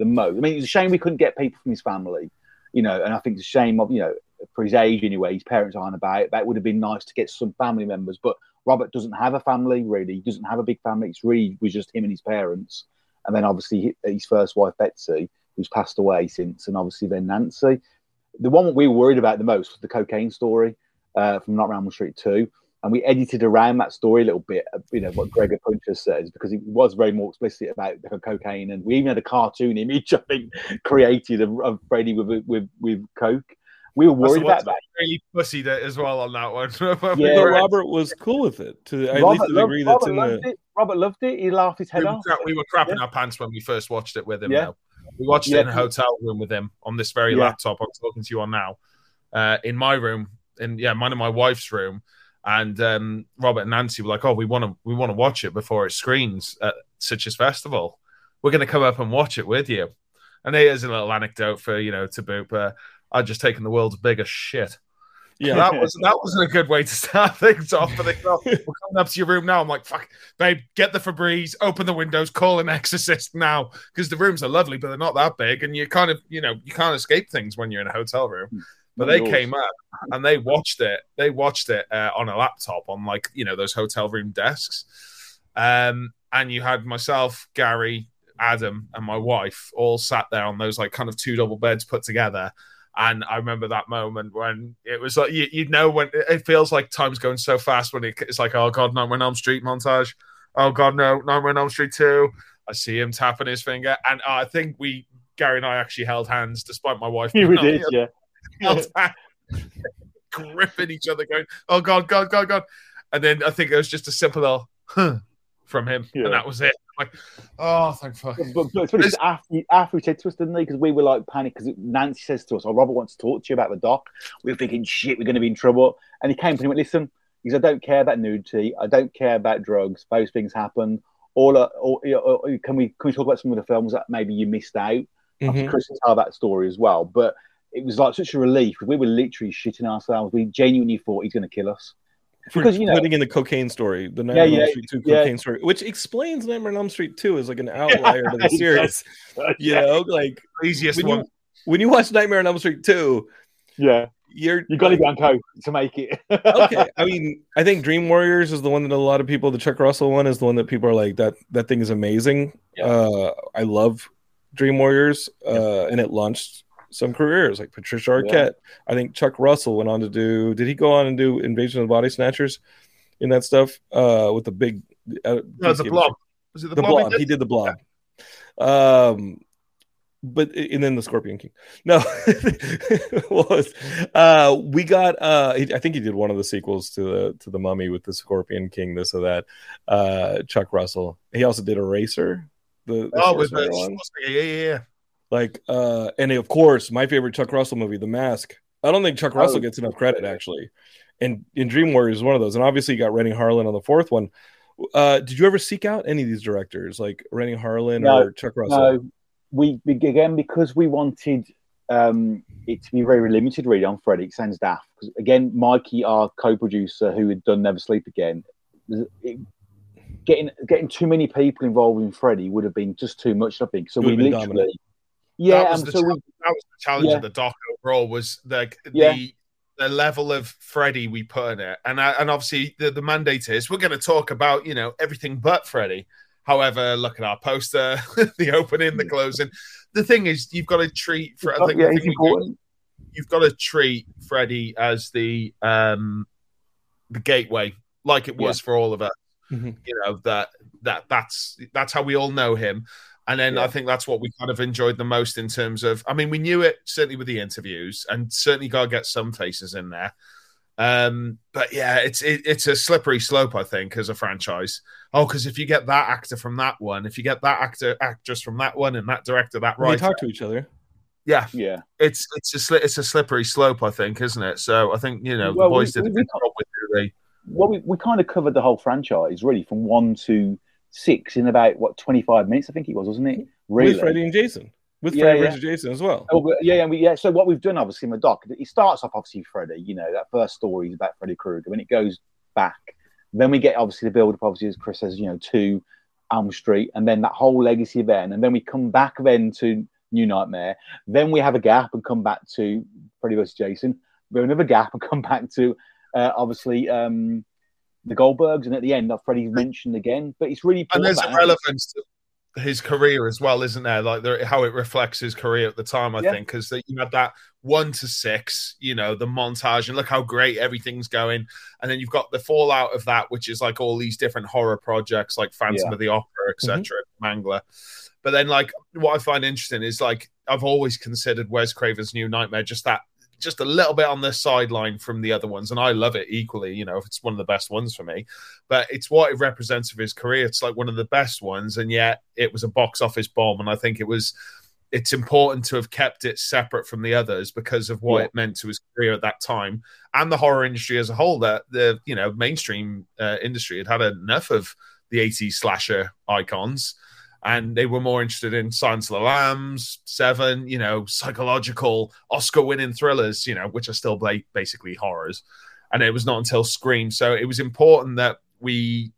Speaker 2: the most. I mean, it's a shame we couldn't get people from his family, you know. And I think it's a shame of you know for his age anyway. His parents aren't about. That would have been nice to get some family members, but Robert doesn't have a family really. He doesn't have a big family. It's really was just him and his parents, and then obviously his first wife Betsy, who's passed away since, and obviously then Nancy. The one we were worried about the most was the cocaine story uh, from Not Ramble Street Two, and we edited around that story a little bit. uh, You know what Gregor Puncher says because he was very more explicit about the cocaine, and we even had a cartoon image I think created of, of Freddie with with with coke. We were worried about that.
Speaker 3: Really pussied it as well on that one.
Speaker 2: Yeah.
Speaker 1: But Robert was cool with it to at least to the
Speaker 2: loved,
Speaker 1: that's
Speaker 2: Robert
Speaker 1: in
Speaker 2: loved
Speaker 1: the.
Speaker 2: it. Robert loved it. He laughed his
Speaker 3: we,
Speaker 2: head
Speaker 3: were
Speaker 2: off.
Speaker 3: cra- we were crapping
Speaker 2: Yeah.
Speaker 3: our pants when we first watched it with him.
Speaker 2: Yeah.
Speaker 3: Now we watched it in a hotel room with him on this very
Speaker 2: Yeah.
Speaker 3: laptop I'm talking to you on now, uh, in my room, in yeah, mine and my wife's room. And um, Robert and Nancy were like, "Oh, we want to we want to watch it before it screens at Sitges Festival. We're going to come up and watch it with you." And here's a little anecdote for you know to boot. Uh, I'd just taken the world's biggest shit.
Speaker 1: Yeah,
Speaker 3: that was that wasn't a good way to start things off. But they go, we're coming up to your room now. I'm like, fuck, babe, get the Febreze, open the windows, call an exorcist now because the rooms are lovely, but they're not that big, and you kind of, you know, you can't escape things when you're in a hotel room. But they
Speaker 2: yours.
Speaker 3: came up and they watched it. They watched it uh, on a laptop on like you know those hotel room desks. Um, and you had myself, Gary, Adam, and my wife all sat there on those like kind of two double beds put together. And I remember that moment when it was like you, you know when it feels like time's going so fast when it, it's like oh god, Nightmare on Elm Street montage. Oh god, no, Nightmare on Elm Street two. I see him tapping his finger, and I think we Gary and I actually held hands, despite my wife. On
Speaker 2: did, yeah.
Speaker 3: Held hands, gripping each other, going, "Oh God, God, God, God!" And then I think it was just a simple little "huh" from him,
Speaker 2: Yeah.
Speaker 3: and that was it. Like, oh, thank fuck.
Speaker 2: But, but it's funny, 'cause after, after he said to us, didn't he? Because we were like panicked because Nancy says to us, "Oh, Robert wants to talk to you about the doc." We were thinking, "Shit, we're going to be in trouble." And he came to me and went, "Listen," he said, "I don't care about nudity. I don't care about drugs. Those things happen. All, uh, all uh, can we can we talk about some of the films that maybe you missed out?" Obviously,
Speaker 1: Mhm.
Speaker 2: Chris can tell that story as well, but. It was like such a relief because we were literally shitting ourselves. We genuinely thought he's going to kill us.
Speaker 1: For
Speaker 2: Because, you know-
Speaker 1: putting in the cocaine story, the Nightmare on
Speaker 2: yeah,
Speaker 1: Elm Street 2
Speaker 2: yeah.
Speaker 1: cocaine story, which explains Nightmare on Elm Street 2 as like an outlier to the series. You know, like
Speaker 3: Easiest
Speaker 1: when
Speaker 3: one.
Speaker 1: you when you watch Nightmare on Elm Street 2,
Speaker 2: Yeah,
Speaker 1: you're
Speaker 2: you got to be on coke to make it.
Speaker 1: okay. I mean, I think Dream Warriors is the one that a lot of people, the Chuck Russell one, is the one that people are like that. That thing is amazing.
Speaker 2: Yeah.
Speaker 1: Uh, I love Dream Warriors, uh, and it launched some careers like Patricia Arquette.
Speaker 2: Yeah.
Speaker 1: I think Chuck Russell went on to do. Did he go on and do Invasion of the Body Snatchers in that stuff uh, with the big? Uh,
Speaker 3: No, the blob. Was it the,
Speaker 1: the
Speaker 3: blob? he did?
Speaker 1: He did the blob. Um, but and then the Scorpion King. No, was uh, we got? Uh, I think he did one of the sequels to the to the Mummy with the Scorpion King, this or that. Uh, Chuck Russell. He also did Eraser. The, the
Speaker 3: Oh, with the yeah, yeah, yeah.
Speaker 1: Like, uh, and of course, my favorite Chuck Russell movie, The Mask. I don't think Chuck Russell
Speaker 2: Oh.
Speaker 1: gets enough credit actually, and in Dream Warriors is one of those. And obviously, you got Renny Harlin on the fourth one. Uh, did you ever seek out any of these directors, like Renny Harlin
Speaker 2: No,
Speaker 1: or Chuck Russell?
Speaker 2: No, we again because we wanted um, it to be very limited, really, on Freddie. It sounds daft because again, Mikey, our co-producer, who had done Never Sleep Again, it, getting getting too many people involved in Freddie would have been just too much. I think so. We
Speaker 1: would have been
Speaker 2: literally,
Speaker 1: dominant.
Speaker 2: Yeah,
Speaker 3: that was, the,
Speaker 2: so we,
Speaker 3: challenge, that was the challenge
Speaker 2: Yeah.
Speaker 3: of the doc overall was the
Speaker 2: Yeah.
Speaker 3: the the level of Freddy we put in it, and I, and obviously the, the mandate is we're going to talk about you know everything but Freddy. However, look at our poster, the opening, the closing. The thing is, you've got to treat. Fre- I think
Speaker 2: yeah,
Speaker 3: we-
Speaker 2: important.
Speaker 3: you've got to treat Freddy as the um the gateway, like it was for all of us.
Speaker 1: Mhm.
Speaker 3: You know that that that's that's how we all know him. And then I think that's what we kind of enjoyed the most in terms of. I mean, we knew it certainly with the interviews, and certainly got to get some faces in there. Um, but yeah, it's it, it's a slippery slope, I think, as a franchise. Oh, because if you get that actor from that one, if you get that actor actress from that one, and that director, that
Speaker 1: They
Speaker 3: right,
Speaker 1: talk to each other.
Speaker 3: yeah,
Speaker 2: Yeah,
Speaker 3: it's it's a sli- it's a slippery slope, I think, isn't it? So I think you know
Speaker 2: Well,
Speaker 3: the boys
Speaker 2: we-
Speaker 3: did a
Speaker 2: we-
Speaker 3: job with who they.
Speaker 2: well, we, we kind of covered the whole franchise really from one to six in about what twenty five minutes, I think it was, wasn't it? Really?
Speaker 1: with Freddy and Jason, with
Speaker 2: Yeah,
Speaker 1: Freddy
Speaker 2: yeah.
Speaker 1: versus Jason as well.
Speaker 2: Oh, yeah, yeah, we, yeah. So what we've done, obviously, in the doc, it starts off obviously Freddy. You know, that first story is about Freddy Krueger. When it goes back, then we get obviously the build up, obviously, as Chris says, you know, to Elm Street, and then that whole legacy then, and then we come back then to New Nightmare. Then we have a gap and come back to Freddy vs. Jason. We have another gap and come back to uh, obviously um, the Goldbergs, and at the end, uh, Freddy's mentioned again. But it's really
Speaker 3: And there's a relevance to his career as well, isn't there? Like how it reflects his career at the time, I
Speaker 2: Yeah.
Speaker 3: think, because you had that one to six, you know, the montage, and look how great everything's going. And then you've got the fallout of that, which is like all these different horror projects, like Phantom
Speaker 2: Yeah.
Speaker 3: of the Opera, etc., Mangler. But then, like, what I find interesting is like I've always considered Wes Craven's New Nightmare just that, just a little bit on the sideline from the other ones, and I love it equally. You know, it's one of the best ones for me but it's what it represents of his career. It's like one of the best ones, and yet it was a box office bomb. And I think it was. It's important to have kept it separate from the others because of what
Speaker 2: Yeah.
Speaker 3: it meant to his career at that time and the horror industry as a whole. That the you know mainstream uh, industry had had enough of the '80s slasher icons, and they were more interested in Silence of the Lambs, Seven, you know, psychological Oscar-winning thrillers, you know, which are still ba- basically horrors and it was not until Scream. So it was important that we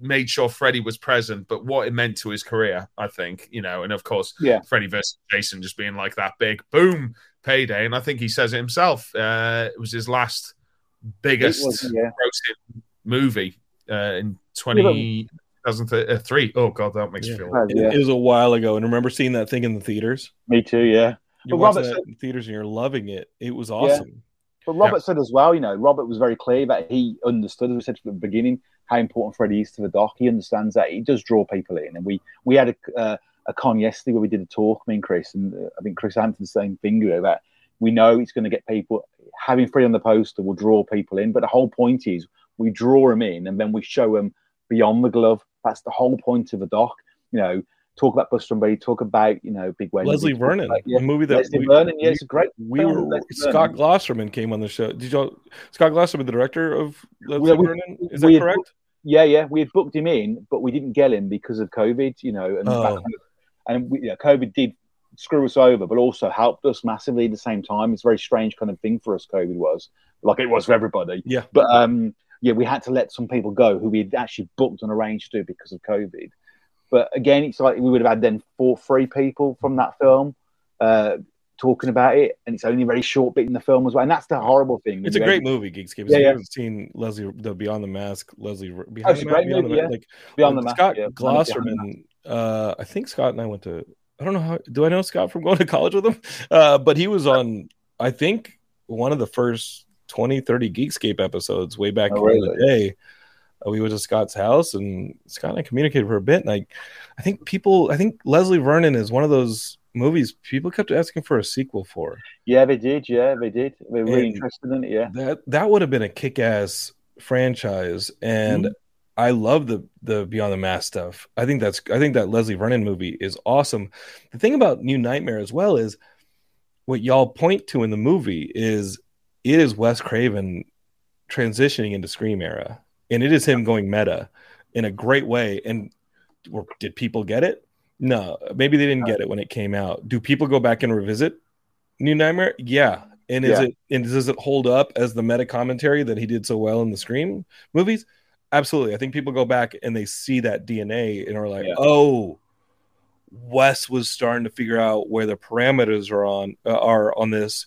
Speaker 3: made sure Freddie was present, but what it meant to his career, I think, you know, and of course,
Speaker 2: Yeah.
Speaker 3: Freddie versus Jason just being like that big boom payday, and I think he says it himself. Uh, it was his last biggest
Speaker 2: was, yeah.
Speaker 3: movie uh, in 20, 2003. Oh god, that makes
Speaker 1: Yeah.
Speaker 3: me feel.
Speaker 2: Uh,
Speaker 1: It,
Speaker 2: yeah.
Speaker 1: it was a while ago, and I remember seeing that thing in the theaters.
Speaker 2: Me too, yeah.
Speaker 1: You
Speaker 2: But
Speaker 1: watch
Speaker 2: Robert said-
Speaker 1: in theaters, and you're loving it. It was awesome.
Speaker 2: But Robert said as well, you know, Robert was very clear that he understood, as we said from the beginning, how important Freddie is to the doc. He understands that it does draw people in. And we we had a, uh, a con yesterday where we did a talk, me and Chris, and uh, I think Chris Hampton the same thing, you know, that we know it's going to get people, having Freddie on the poster will draw people in. But the whole point is we draw them in and then we show them beyond the glove. That's the whole point of the doc. You know, talk about Buster and Brady, talk about, you know, Big Wednesday.
Speaker 1: Leslie Vernon,
Speaker 2: about- yeah,
Speaker 1: a movie that
Speaker 2: Leslie
Speaker 1: we,
Speaker 2: Vernon, yeah, it's a great
Speaker 1: we were. Scott. Glosserman came on the show. Did y'all? Scott Glosserman, the director of Leslie
Speaker 2: we-
Speaker 1: Vernon, is that correct?
Speaker 2: Yeah, yeah, we had booked him in, but we didn't get him because of COVID, you know, and
Speaker 1: Oh.
Speaker 2: and we, you know, COVID did screw us over, but also helped us massively at the same time. It's a very strange kind of thing for us. COVID was like it was for everybody.
Speaker 1: Yeah.
Speaker 2: but um, yeah, we had to let some people go who we had actually booked and arranged to because of COVID. But again, it's like we would have had then four, three people from that film uh, talking about it, and it's only a very short bit in the film as well. And that's the horrible thing.
Speaker 1: It's a great
Speaker 2: know,
Speaker 1: movie, Geekscape.
Speaker 2: Yeah, yeah.
Speaker 1: haven't seen Leslie, the Beyond the Mask, Leslie Behind
Speaker 2: it's
Speaker 1: the Mask, Beyond the
Speaker 2: movie,
Speaker 1: Mask,
Speaker 2: yeah.
Speaker 1: like
Speaker 2: Beyond the
Speaker 1: like
Speaker 2: Mask,
Speaker 1: Scott. Glosserman. Uh, I think Scott and I went to. I don't know how. Do I know Scott from going to college with him? Uh, but he was on. I think one of the first 20, 30 Geekscape episodes way back
Speaker 2: Oh,
Speaker 1: in the day. Uh, we went to Scott's house and Scott and I communicated for a bit. And I, I think people. I think Leslie Vernon is one of those movies people kept asking for a sequel for.
Speaker 2: Yeah, they did. Yeah, they did. They were really interested in it. Yeah.
Speaker 1: That that would have been a kick-ass franchise, and
Speaker 2: Mhm.
Speaker 1: I love the the Beyond the Mask stuff. I think that's I think that Leslie Vernon movie is awesome. The thing about New Nightmare as well is what y'all point to in the movie is it is Wes Craven transitioning into Scream era, and it is him going meta in a great way. And did people get it? No, maybe they didn't get it when it came out. Do people go back and revisit New Nightmare? Yeah. And is
Speaker 2: Yeah.
Speaker 1: it and does it hold up as the meta commentary that he did so well in the Scream movies? Absolutely. I think people go back and they see that DNA and are like,
Speaker 2: Yeah.
Speaker 1: "Oh, Wes was starting to figure out where the parameters are on uh, are on this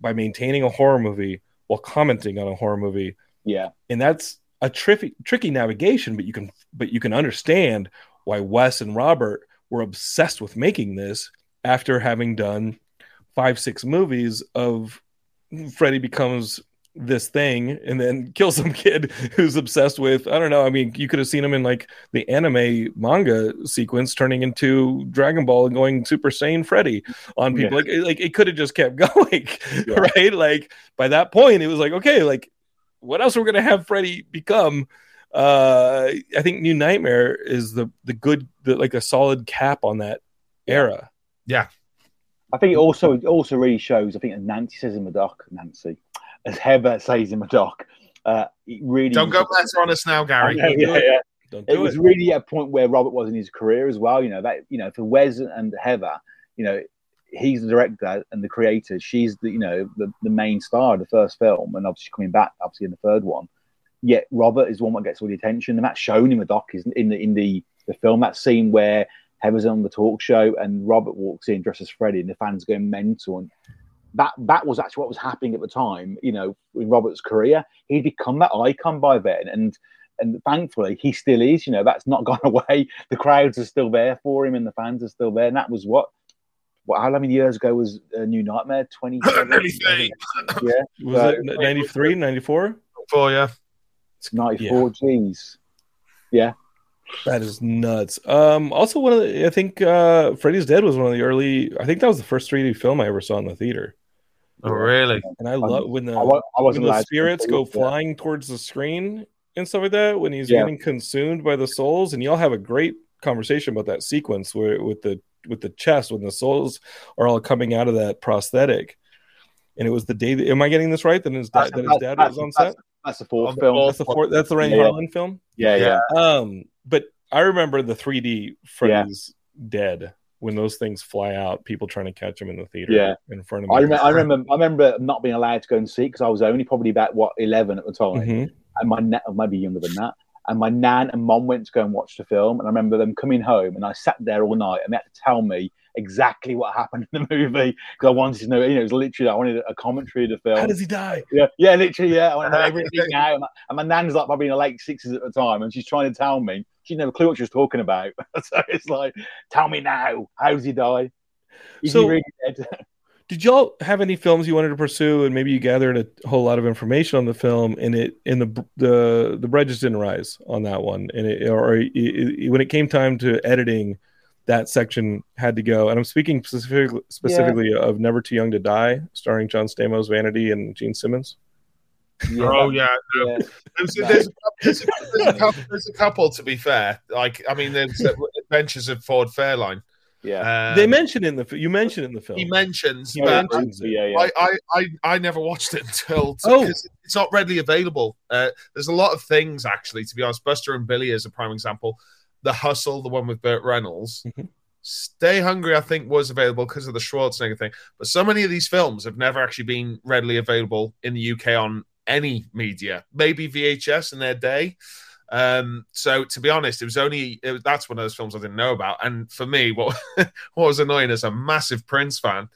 Speaker 1: by maintaining a horror movie while commenting on a horror movie."
Speaker 2: Yeah.
Speaker 1: and that's a tricky tricky navigation but you can but you can understand why Wes and Robert were obsessed with making this after having done five six movies of Freddy becomes this thing and then kill some kid who's obsessed with I don't know I mean you could have seen him in like the anime manga sequence turning into Dragon Ball and going Super Saiyan Freddy on people like like it could have just kept going
Speaker 2: Yeah.
Speaker 1: right like by that point it was like okay like what else we're gonna have Freddy become? Uh, I think New Nightmare is the the good, the, like a solid cap on that era. Yeah.
Speaker 2: I think it also it also really shows. I think as Nancy says in the doc, Nancy, as Heather says in the doc, uh, it really
Speaker 3: Don't go better on us now, Gary.
Speaker 2: Yeah, yeah, yeah.
Speaker 1: Don't
Speaker 2: It
Speaker 1: do
Speaker 2: was
Speaker 1: it.
Speaker 2: really at a point where Robert was in his career as well. You know that you know for Wes and Heather, you know he's the director and the creator. She's the you know the, the main star of the first film, and obviously coming back obviously in the third one. Yet Robert is the one that gets all the attention, and that's shown in the doc. Is in the in the the film that scene where Heather's on the talk show and Robert walks in dressed as Freddy, and the fans go mental. And that that was actually what was happening at the time. You know, in Robert's career, he'd become that icon by then, and and thankfully he still is. You know, that's not gone away. The crowds are still there for him, and the fans are still there. And that was what. What, how many years ago was uh, New Nightmare? 27?
Speaker 3: Anything.
Speaker 2: yeah,
Speaker 1: Was
Speaker 2: So-
Speaker 1: it 93, 94?
Speaker 3: For you.
Speaker 2: 94. Jeez. Yeah.
Speaker 1: That is nuts. Um, also one of the, I think uh, Freddy's Dead was one of the early. I think that was the first 3D film I ever saw in the theater,
Speaker 3: Oh, really?
Speaker 1: and I love when the
Speaker 2: I, wa- I
Speaker 1: when the spirits go
Speaker 2: it, yeah.
Speaker 1: flying towards the screen and stuff like that when he's
Speaker 2: Yeah.
Speaker 1: getting consumed by the souls and y'all have a great conversation about that sequence where with the with the chest when the souls are all coming out of that prosthetic and it was the day that am i getting this right that his, dad that his dad was on set
Speaker 2: That's, that's the fourth
Speaker 3: On
Speaker 2: film.
Speaker 1: that's the fourth that's the Ray
Speaker 2: Yeah.
Speaker 1: Harlin film
Speaker 2: Yeah, yeah.
Speaker 1: um but i remember the 3d freddy's dead when those things fly out people trying to catch them in the theater
Speaker 2: Yeah.
Speaker 1: in front of me
Speaker 2: I remember, I remember, I remember not being allowed to go and see because I was only probably about what eleven at the time,
Speaker 1: Mhm.
Speaker 2: and my na- or maybe younger than that. And my nan and mom went to go and watch the film, and I remember them coming home, and I sat there all night, and they had to tell me exactly what happened in the movie because I wanted to know. You know, it was literally I wanted a commentary of the film.
Speaker 1: how does he die
Speaker 2: Yeah, yeah, literally, yeah. I want to know everything now. And my, and my nan's like probably in the late sixties at the time, and she's trying to tell me. She didn't have a clue what she was talking about. so it's like, tell me now, how does he die? Is
Speaker 1: So-
Speaker 2: he really dead?
Speaker 1: did y'all have any films you wanted to pursue and maybe you gathered a whole lot of information on the film and it and the the the bread just didn't rise on that one and it or it, it- when it came time to editing that section had to go and i'm speaking specifically specifically of never too young to die starring john stamos vanity and gene simmons
Speaker 3: oh, yeah.
Speaker 2: yeah.
Speaker 3: There's, there's, a, there's, a, there's, a couple, there's a couple, to be fair. Like, I mean, there's Adventures of Ford Fairlane.
Speaker 2: yeah.
Speaker 3: Um,
Speaker 1: they mention in the fi- you mentioned in the film
Speaker 3: he mentions,
Speaker 2: Yeah,
Speaker 1: mentions it.
Speaker 2: yeah, yeah.
Speaker 3: I, I, I, I never watched it until
Speaker 1: Oh.
Speaker 3: because it's not readily available. Uh, there's a lot of things actually. To be honest, Buster and Billie is a prime example. The Hustle, the one with Burt Reynolds.
Speaker 1: Mhm.
Speaker 3: Stay Hungry, I think, was available because of the Schwarzenegger thing. But so many of these films have never actually been readily available in the UK on any media. Maybe VHS in their day. Um, so to be honest, it was only it was, that's one of those films I didn't know about. And for me, what what was annoying as a massive Prince fan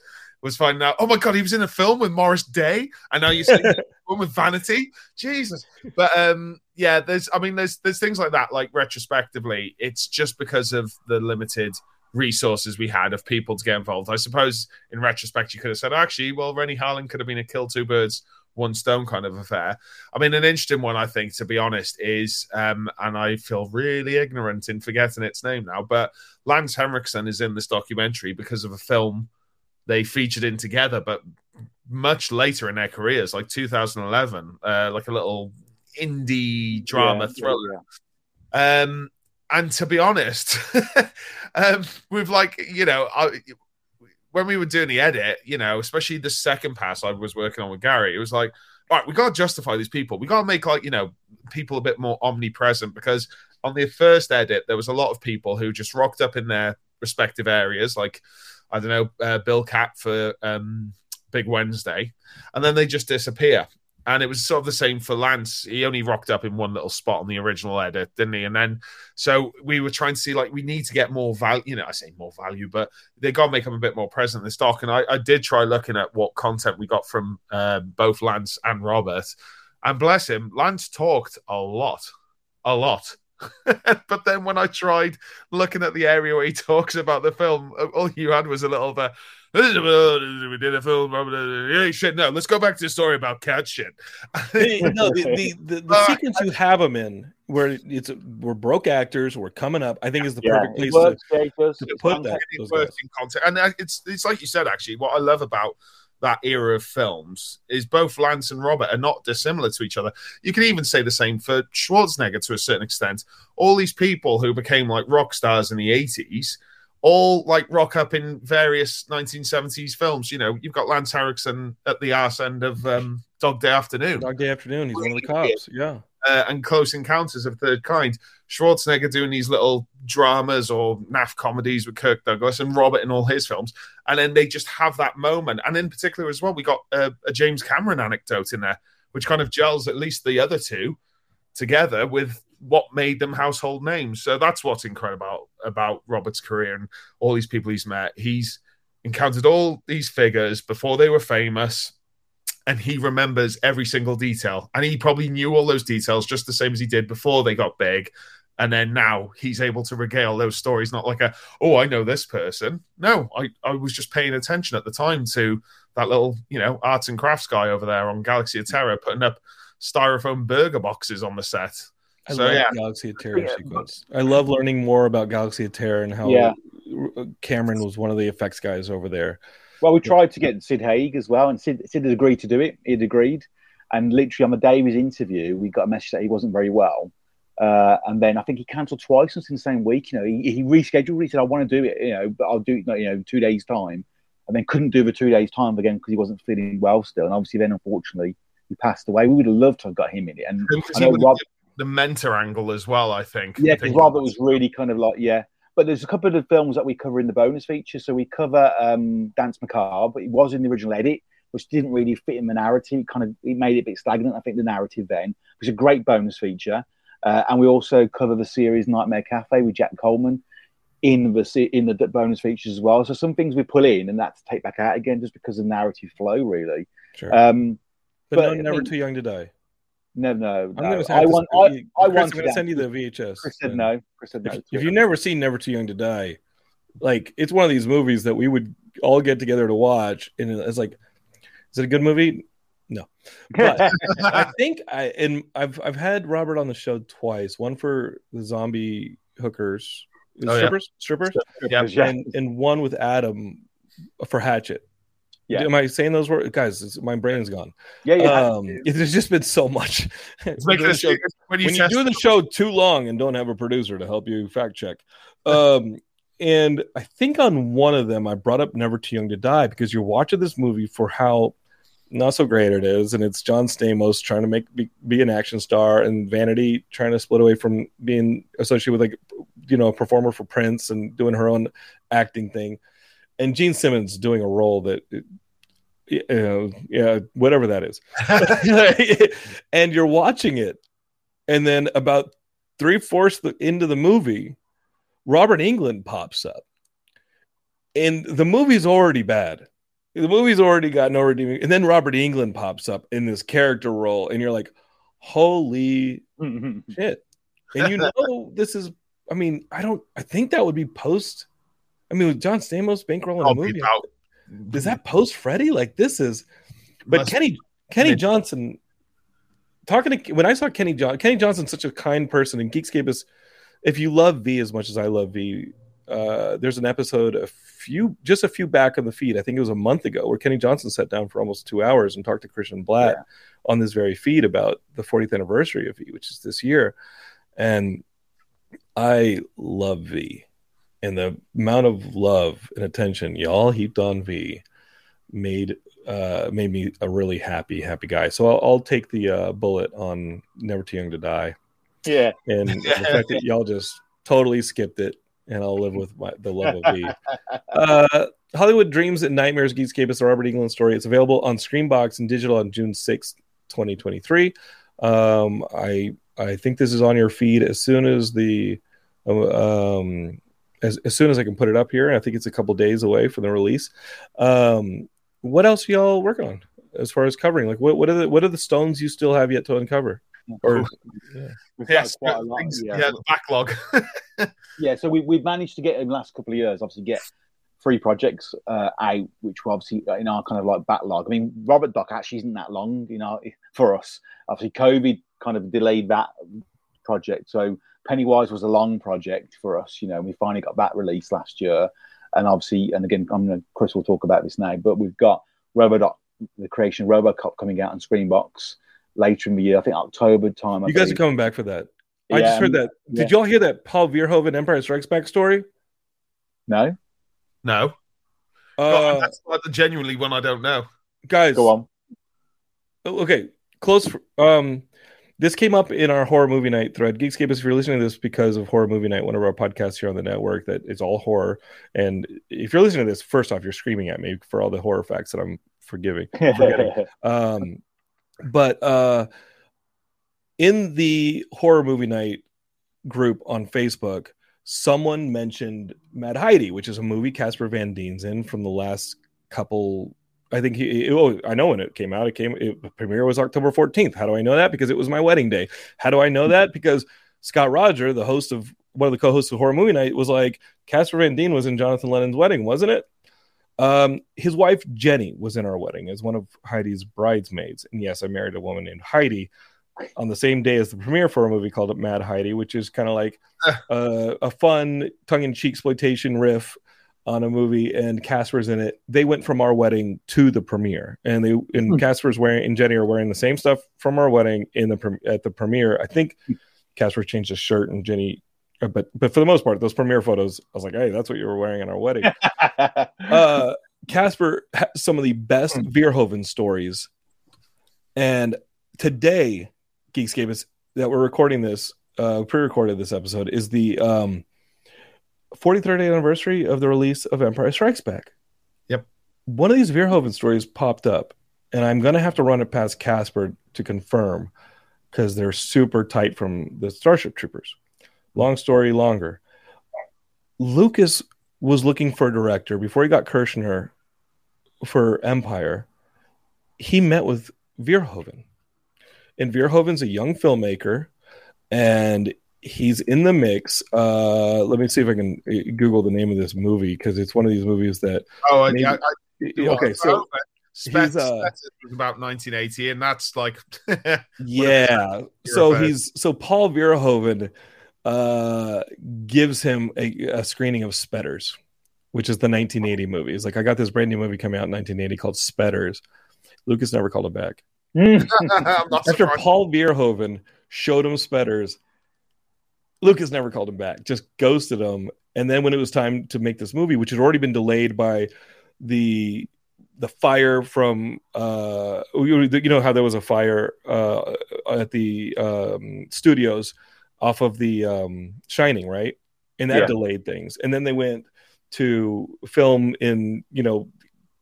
Speaker 3: was finding out, oh my god, he was in a film with Morris Day, and now you're seeing one with Vanity. Jesus. But um, yeah, there's I mean, there's there's things like that. Like retrospectively, it's just because of the limited resources we had of people to get involved. I suppose in retrospect, you could have said, actually, well, Renny Harlin could have been a kill two birds one stone kind of affair. I mean, an interesting one, I think, to be honest, is, um, and I feel really ignorant in forgetting its name now, but Lance Henriksen is in this documentary because of a film they featured in together, but much later in their careers, like 2011, uh, like a little indie drama
Speaker 2: Yeah,
Speaker 3: thriller.
Speaker 2: yeah.
Speaker 3: Um, and to be honest, um, with like you know, I, when we were doing the edit, you know, especially the second pass I was working on with Gary, it was like, all right, we got to justify these people. We got to make like you know people a bit more omnipresent because on the first edit there was a lot of people who just rocked up in their respective areas, like I don't know, uh, Bill Katt for um, Big Wednesday, and then they just disappear. And it was sort of the same for Lance. He only rocked up in one little spot on the original edit, didn't he? And then, so we were trying to see, like, we need to get more value. You know, I say more value, but they got to make him a bit more present in the stock. And I, I did try looking at what content we got from um, both Lance and Robert. And bless him, Lance talked a lot, a lot. but then when I tried looking at the area where he talks about the film, all you had was a little bit. We did a film. Yeah, shit. No, let's go back to the story about cat shit.
Speaker 1: The- no, the, the, the, the
Speaker 3: Uh,
Speaker 1: sequence you have them in, where it's we're broke actors, we're coming up. I think is the
Speaker 2: Yeah,
Speaker 1: perfect place to,
Speaker 2: works, yeah,
Speaker 1: to put that. Those
Speaker 3: It works
Speaker 1: guys.
Speaker 3: in context, and uh, it's it's like you said. Actually, what I love about that era of films is both Lance and Robert are not dissimilar to each other. You can even say the same for Schwarzenegger to a certain extent. All these people who became like rock stars in the eighties. All like rock up in various 1970s films. You know, you've got Lance Henriksen at the arse end of um, Dog Day Afternoon.
Speaker 1: Dog Day Afternoon. He's one of the cops. Yeah.
Speaker 3: Uh, and Close Encounters of Third Kind. Schwarzenegger doing these little dramas or naff comedies with Kirk Douglas and Robert in all his films, and then they just have that moment. And in particular, as well, we got a, a James Cameron anecdote in there, which kind of gels at least the other two together with what made them household names. So that's what's incredible about Robert's career and all these people he's met. He's encountered all these figures before they were famous and he remembers every single detail. And he probably knew all those details just the same as he did before they got big. And then now he's able to regale those stories, not like a, oh, I know this person. No, I, I was just paying attention at the time to that little, you know, arts and crafts guy over there on Galaxy of Terror putting up styrofoam burger boxes on the set.
Speaker 1: I
Speaker 3: So,
Speaker 1: love
Speaker 3: yeah.
Speaker 1: Galaxy of Terror
Speaker 2: Yeah,
Speaker 1: sequence. I love learning more about Galaxy of Terror and how
Speaker 2: Yeah.
Speaker 1: Cameron was one of the effects guys over there.
Speaker 2: Well, we tried to get Sid Haig as well, and Sid, Sid had agreed to do it. He'd agreed. And literally on the day of his interview, we got a message that he wasn't very well. Uh, and then I think he cancelled twice in the same week. You know, he, he rescheduled. He said, "I want to do it, you know, but I'll do it, you know, in two days' time." And then couldn't do the two days' time again because he wasn't feeling well still. And obviously, then unfortunately, he passed away. We would have loved to have got him in it. And I know Rob,
Speaker 3: the mentor angle as well, I think.
Speaker 2: yeah, because Robert was really kind of like, yeah. But there's a couple of films that we cover in the bonus feature. So we cover um, Dance Macabre, but it was in the original edit, which didn't really fit in the narrative. It kind of it made it a bit stagnant. I think the narrative then it was a great bonus feature. Uh, and we also cover the series Nightmare Cafe with Jack Coleman in the in the bonus features as well. So some things we pull in and that's take back out again just because of narrative flow, really.
Speaker 1: Sure.
Speaker 2: Um,
Speaker 1: but,
Speaker 2: but
Speaker 1: no, never too young to die.
Speaker 2: No, no,
Speaker 1: I'm
Speaker 2: no. I want, I, I
Speaker 1: Chris,
Speaker 2: wanted
Speaker 1: I'm gonna send you the VHS.
Speaker 2: Chris said no. Chris said no.
Speaker 1: If, if you've never seen Never Too Young to Die, like it's one of these movies that we would all get together to watch, and it's like, is it a good movie? No, but I think I and I've I've had Robert on the show twice. One for the zombie hookers,
Speaker 3: Oh, yeah.
Speaker 1: strippers, strippers,
Speaker 3: Yeah.
Speaker 2: Yeah.
Speaker 1: and and one with Adam for Hatchet.
Speaker 2: Yeah.
Speaker 1: Am I saying those words, guys? My brain's gone.
Speaker 2: yeah, yeah.
Speaker 1: Um, there's just been so much.
Speaker 3: It's making
Speaker 1: Doing show-
Speaker 3: when you,
Speaker 1: when you do the show too long and don't have a producer to help you fact check. Um, and I think on one of them I brought up Never Too Young to Die because you're watching this movie for how not so great it is, and it's John Stamos trying to make be, be an action star, and Vanity trying to split away from being associated with like you know a performer for Prince and doing her own acting thing, and Gene Simmons doing a role that. you know, yeah, whatever that is. and you're watching it, and then about three fourths into the movie, Robert Englund pops up, and the movie's already bad. The movie's already got no redeeming, and then Robert Englund pops up in this character role, and you're like, "Holy mm-hmm. shit!" And you know this is. I mean, I don't. I think that would be post. I mean, with John Stamos bankrolling
Speaker 3: I'll
Speaker 1: the movie,
Speaker 3: about-
Speaker 1: is that post Freddy? Like this is. But
Speaker 3: Must-
Speaker 1: Kenny Kenny
Speaker 3: Mid-
Speaker 1: Johnson. Talking to when I saw Kenny John, Kenny Johnson's such a kind person, and Geekscape is. If you love V as much as I love V, uh, there's an episode a few, just a few back on the feed. I think it was a month ago, where Kenny Johnson sat down for almost two hours and talked to Christian Blatt on this very feed about the 40th anniversary of V, which is this year. And I love V, and the amount of love and attention y'all heaped on V made uh made me a really happy happy guy. So i'll, I'll take the uh bullet on never too young to die.
Speaker 2: Yeah.
Speaker 1: and the fact that y'all just totally skipped it and i'll live with my, the love of v uh hollywood dreams and nightmares geekscape is a robert englund story. It's available on screambox and digital on june 6th 2023 um i i think this is on your feed as soon as the um as, as soon as i can put it up here i think it's a couple days away from the release um what else are y'all working on as far as covering like what, what are the what are the stones you still have yet to uncover or
Speaker 2: We've
Speaker 3: Yes,
Speaker 2: quite a lot.
Speaker 3: things-
Speaker 2: Yeah.
Speaker 3: yeah, the backlog.
Speaker 2: yeah, so we, we've managed to get in the last couple of years, obviously, get three projects uh, out, which were obviously in our kind of like backlog. I mean, Robert Doc actually isn't that long, you know, for us. Obviously, COVID kind of delayed that project. So Pennywise was a long project for us, you know. We finally got that released last year, and obviously, and again, I'm gonna Chris will talk about this now, but we've got RoboDoc, the creation of RoboCop coming out on Screambox later in the year. I think October time. I
Speaker 1: you guys are coming back for that i
Speaker 2: Yeah,
Speaker 1: just heard
Speaker 2: um,
Speaker 1: that did
Speaker 2: yeah.
Speaker 1: y'all hear that paul verhoeven empire strikes back story
Speaker 2: No,
Speaker 3: no,
Speaker 1: uh
Speaker 3: No, that's like the genuinely one I don't know.
Speaker 1: guys
Speaker 2: go on.
Speaker 1: Oh, okay close um this came up in our horror movie night thread. Geekscape if you're listening to this because of horror movie night one of our podcasts here on the network that is all horror. And if you're listening to this first off you're screaming at me for all the horror facts that i'm forgiving um but uh in the horror movie night group on facebook someone mentioned mad heidi which is a movie casper van dien's in from the last couple i think he oh i know when it came out it came it, the premiere was october 14th how do i know that? Because it was my wedding day. How do i know that? Because scott roger the host of one of the co-hosts of horror movie night was like casper van dien was in jonathan london's wedding wasn't it? Um, his wife Jenny was in our wedding as one of Heidi's bridesmaids, and yes, I married a woman named Heidi on the same day as the premiere for a movie called Mad Heidi, which is kind of like uh, a fun tongue-in-cheek exploitation riff on a movie, and Casper's in it. They went from our wedding to the premiere, and they and Casper's wearing and Jenny are wearing the same stuff from our wedding in the at the premiere. I think Casper changed his shirt, and Jenny. uh, But but for the most part, those premiere photos, I was like, "Hey, that's what you were wearing in our wedding." uh Casper has some of the best Verhoeven stories. And today, Geekscape is that we're recording this, uh, pre-recorded this episode, is the um 43rd anniversary of the release of Empire Strikes Back.
Speaker 3: Yep.
Speaker 1: One of these Verhoeven stories popped up, and I'm gonna have to run it past Casper to confirm because they're super tight from the Starship Troopers. Long story longer. Lucas was looking for a director before he got Kershner for Empire. He met with Verhoeven, and Verhoeven's a young filmmaker, and he's in the mix. Uh, let me see if I can uh, Google the name of this movie because it's one of these movies that.
Speaker 3: Oh,
Speaker 1: Maybe-
Speaker 3: I, I do
Speaker 1: Okay, so
Speaker 3: Spets,
Speaker 1: he's, uh,
Speaker 3: Spets was about 1980, and that's like
Speaker 1: yeah so he's so paul verhoeven uh gives him a, a screening of spetters which is the 1980 movie he's like i got this brand new movie coming out in 1980 called spetters lucas never called him back after paul verhoeven showed him spetters lucas never called him back just ghosted him. And then when it was time to make this movie which had already been delayed by the the fire from uh you know how there was a fire uh at the um studios off of the um shining right? And that
Speaker 2: Yeah.
Speaker 1: delayed things. And then they went to film in you know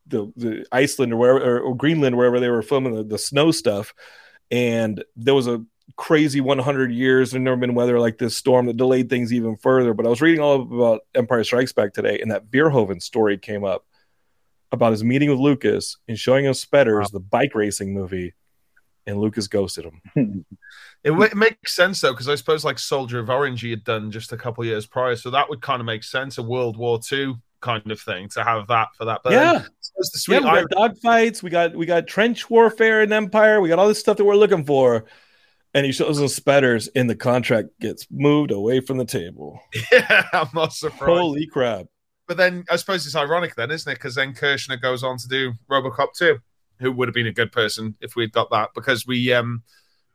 Speaker 1: the, the iceland or wherever or, or greenland wherever they were filming the, the snow stuff. And there was a crazy 100 years and never been weather like this storm that delayed things even further but i was reading all about empire strikes back today and that Verhoeven story came up about his meeting with Lucas and showing him Spetters, the bike racing movie, and Lucas ghosted him.
Speaker 3: It, w- it makes sense though, because I suppose like Soldier of Orange he had done just a couple years prior, so that would kind of make sense. A World War II kind of thing to have that for that. But um,
Speaker 1: Yeah.
Speaker 3: then it's
Speaker 1: Yeah, we got dog fights. We got we got trench warfare in Empire. We got all this stuff that we're looking for. And he shows us Spetters, and the contract gets moved away from the table.
Speaker 3: Yeah, I'm not surprised.
Speaker 1: Holy crap!
Speaker 3: But then I suppose it's ironic then, isn't it? Because then Kershner goes on to do RoboCop 2, who would have been a good person if we'd got that. Because we, um,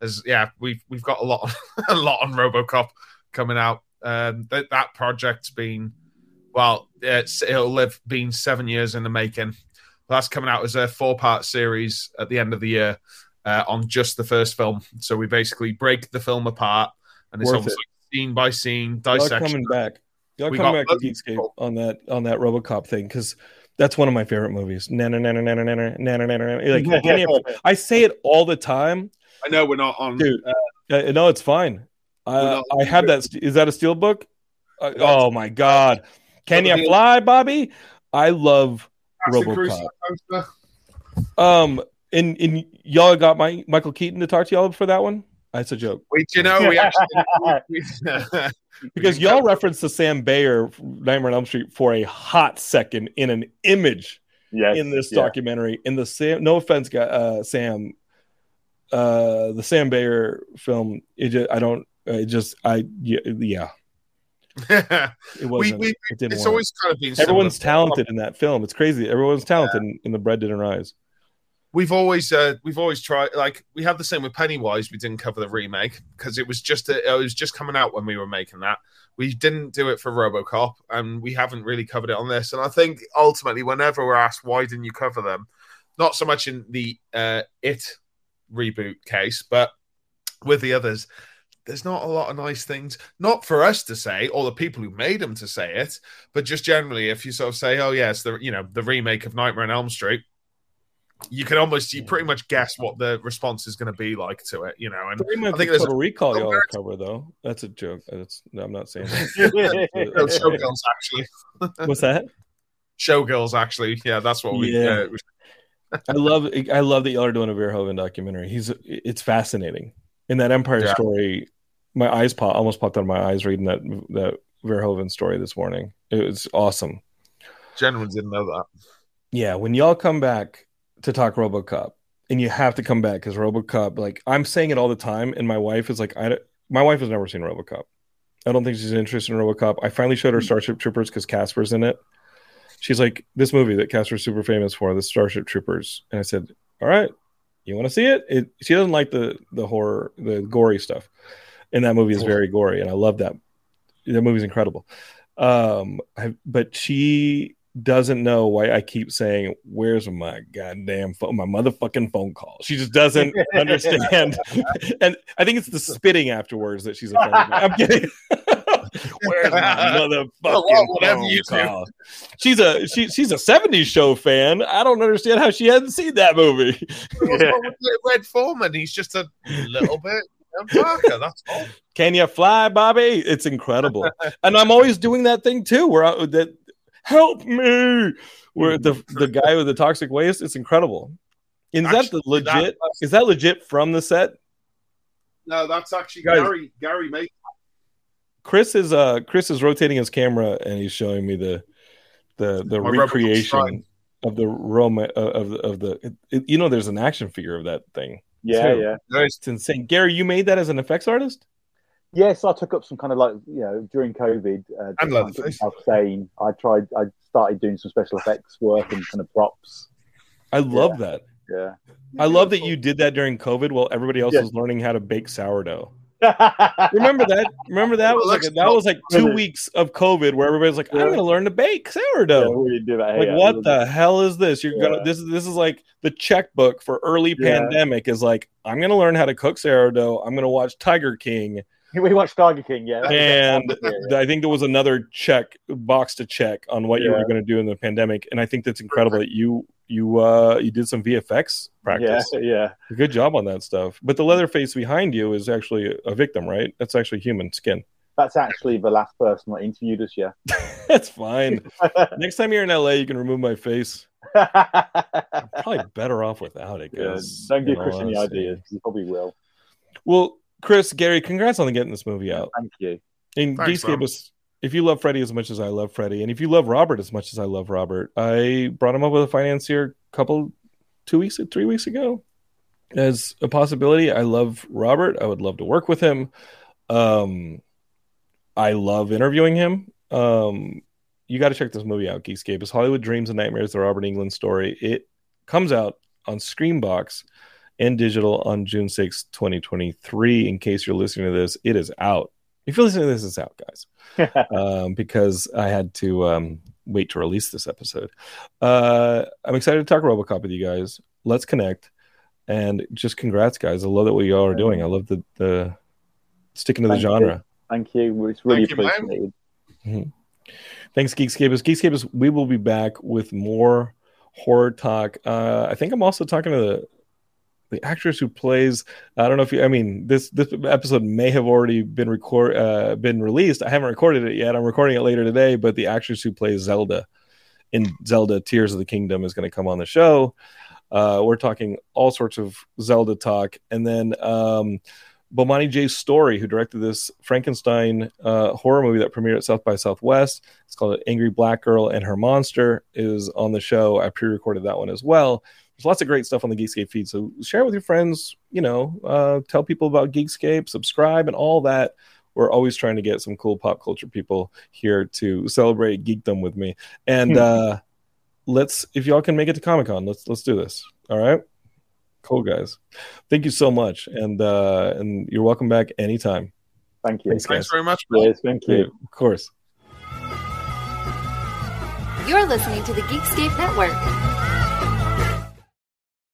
Speaker 3: as yeah, we've we've got a lot, a lot on RoboCop coming out. Um, that that project's been, well, it's, it'll have been seven years in the making. That's coming out as a four part series at the end of the year uh, on just the first film. So we basically break the film apart, and it's
Speaker 1: Worth
Speaker 3: almost like scene by scene
Speaker 1: Y'all coming back. Y'all
Speaker 3: We
Speaker 1: coming back to Geekscape on that on that RoboCop thing because that's one of my favorite movies. Nana, nana, nana, nana, nana, nana. Like, can you- I say it all the time,
Speaker 3: I know we're not on.
Speaker 1: dude. Uh, no, it's fine. Uh, I have that. Is that a steel book? Uh, oh my god! Can you fly, Bobby? I love
Speaker 3: Crew
Speaker 1: RoboCop. Um, and and y'all got my Michael Keaton to talk to y'all for that one. That's a joke
Speaker 3: Wait, you know, we actually we,
Speaker 1: because y'all referenced the Sam Bayer Nightmare on Elm Street for a hot second in an image
Speaker 2: Yes,
Speaker 1: in this
Speaker 2: yeah.
Speaker 1: documentary. In the Sam, no offense, guy, uh, Sam, uh, the Sam Bayer film. It just, I don't. It just, I yeah, yeah it
Speaker 3: we
Speaker 1: it
Speaker 3: it's
Speaker 1: work.
Speaker 3: always kind of been
Speaker 1: Everyone's talented in that film. It's crazy. Everyone's talented, in the bread didn't rise.
Speaker 3: We've always uh, we've always tried like we have the same with Pennywise. We didn't cover the remake because it was just a, it was just coming out when we were making that. We didn't do it for RoboCop, and we haven't really covered it on this. And I think ultimately, whenever we're asked why didn't you cover them, not so much in the uh, it reboot case, but with the others, there's not a lot of nice things, not for us to say or the people who made them to say it, but just generally, if you sort of say, "Oh yes, the you know the remake of Nightmare on Elm Street," you can almost you pretty much guess what the response is going to be like to it, you know. And I think
Speaker 1: the
Speaker 3: there's
Speaker 1: Total Recall y'all cover though. That's a joke. That's no, I'm not saying that.
Speaker 3: No, Showgirls actually,
Speaker 1: What's that?
Speaker 3: Showgirls actually, yeah, that's what we.
Speaker 1: Yeah.
Speaker 3: Uh,
Speaker 1: I love I love that y'all are doing a Verhoeven documentary. He's it's fascinating. In that Empire
Speaker 3: Yeah.
Speaker 1: story, my eyes pop almost popped out of my eyes reading that that Verhoeven story this morning. It was awesome.
Speaker 3: Gentlemen didn't know that.
Speaker 1: Yeah, when y'all come back to talk RoboCop, and you have to come back because RoboCop, like I'm saying it all the time, and my wife is like, I don't- my wife has never seen RoboCop. I don't think she's interested in RoboCop. I finally showed her Starship Troopers because Casper's in it. She's like, this movie that Casper's super famous for, the Starship Troopers, and I said, all right, you want to see it? It she doesn't like the the horror, the gory stuff, and that movie is very gory, and I love that. That movie's incredible. Um, I, but she doesn't know why I keep saying, "Where's my goddamn phone? My motherfucking phone call." She just doesn't understand, and I think it's the spitting afterwards that she's offended. I'm kidding. Where's my motherfucking phone
Speaker 3: you
Speaker 1: call? She's a she, she's a '70s show fan. I don't understand how she hadn't seen that movie.
Speaker 3: Red Foreman? He's just a little bit darker. That's all.
Speaker 1: Can you fly, Bobby? It's incredible, and I'm always doing that thing too, where I, that help me, where the the guy with the toxic waste. It's incredible. And is that the legit? is that legit from the set?
Speaker 3: No, that's actually
Speaker 1: Guys-
Speaker 3: Gary. Gary made.
Speaker 1: Chris is uh Chris is rotating his camera and he's showing me the the the
Speaker 3: My
Speaker 1: recreation of the Roma of the of the it, it- you know there's an action figure of that thing.
Speaker 2: Yeah,
Speaker 1: too.
Speaker 2: yeah.
Speaker 1: It's insane. Gary, you made that as an effects artist?
Speaker 2: Yes, I took up some kind of like you know during COVID. Uh,
Speaker 3: And
Speaker 2: to keep
Speaker 3: Leatherface.
Speaker 2: myself sane. I tried. I started doing some special effects work and kind of props.
Speaker 1: I love that.
Speaker 2: Yeah.
Speaker 1: I love that you did that during COVID while everybody else
Speaker 2: Yeah.
Speaker 1: was learning how to bake sourdough. Remember that? Remember that was like that was like two weeks of COVID where everybody's like, I'm gonna learn to bake
Speaker 2: Yeah,
Speaker 1: sourdough.
Speaker 2: we didn't do that
Speaker 1: Like
Speaker 2: here.
Speaker 1: what the hell is this? You're
Speaker 2: Yeah.
Speaker 1: gonna this is this is like the checkbook for early
Speaker 2: Yeah.
Speaker 1: pandemic is like I'm gonna learn how to cook sourdough. I'm gonna watch Tiger King,
Speaker 2: We watched Tiger King, yeah.
Speaker 1: and
Speaker 2: Yeah.
Speaker 1: I think there was another check box to check on what you
Speaker 2: Yeah.
Speaker 1: were gonna do in the pandemic. And I think that's incredible that you you uh you did some VFX practice.
Speaker 2: yeah.
Speaker 1: Good job on that stuff. But the leather face behind you is actually a victim, right? That's actually human skin.
Speaker 2: That's actually the last person that interviewed us. Yeah.
Speaker 1: That's fine. Next time you're in LA, you can remove my face. I'm probably better off without it,
Speaker 2: yeah.
Speaker 1: guys.
Speaker 2: Don't give
Speaker 1: in
Speaker 2: Chris any ideas. He probably will.
Speaker 1: Well, Chris, Gary, congrats on getting this movie out.
Speaker 2: Thank you.
Speaker 1: And
Speaker 3: Thanks,
Speaker 1: Geekscape
Speaker 3: man.
Speaker 1: was if you love Freddie as much as I love Freddie, and if you love Robert as much as I love Robert, I brought him up with a financier a couple, two weeks, three weeks ago, as a possibility. I love Robert. I would love to work with him. Um, I love interviewing him. Um, you got to check this movie out, Geekscape. It's Hollywood Dreams and Nightmares, the Robert Englund story. It comes out on Screambox and digital on June 6, 2023. In case you're listening to this, it is out. If you're listening to this, it's out, guys. um, because I had to um, wait to release this episode. Uh, I'm excited to talk Robocop with you guys. Let's connect. And just congrats, guys. I love that what you all are doing. I love the, the sticking to the
Speaker 2: Thank you.
Speaker 1: genre.
Speaker 2: Thank you. It's really
Speaker 3: Thank you, man.
Speaker 2: appreciated.
Speaker 1: Mhm. Thanks, Geekscapists. Geekscapists, we will be back with more horror talk. Uh, I think I'm also talking to the the actress who plays. I don't know if you. I mean, this this episode may have already been record uh, been released. I haven't recorded it yet. I'm recording it later today. But the actress who plays Zelda in Zelda Tears of the Kingdom is going to come on the show. Uh, we're talking all sorts of Zelda talk, and then um, Bomani J. Story, who directed this Frankenstein uh, horror movie that premiered at South by Southwest. It's called Angry Black Girl and Her Monster, is on the show. I pre-recorded that one as well. There's lots of great stuff on the Geekscape feed, so share it with your friends. You know, uh, tell people about Geekscape, subscribe, and all that. We're always trying to get some cool pop culture people here to celebrate geekdom with me. And uh, let's, if y'all can make it to Comic Con, let's let's do this. All right, cool guys. Thank you so much, and uh, and you're welcome back anytime.
Speaker 2: Thank you.
Speaker 1: Thanks,
Speaker 3: Thanks very much, bro.
Speaker 2: Yes, thank you.
Speaker 1: Of course.
Speaker 4: You're listening to the Geekscape Network.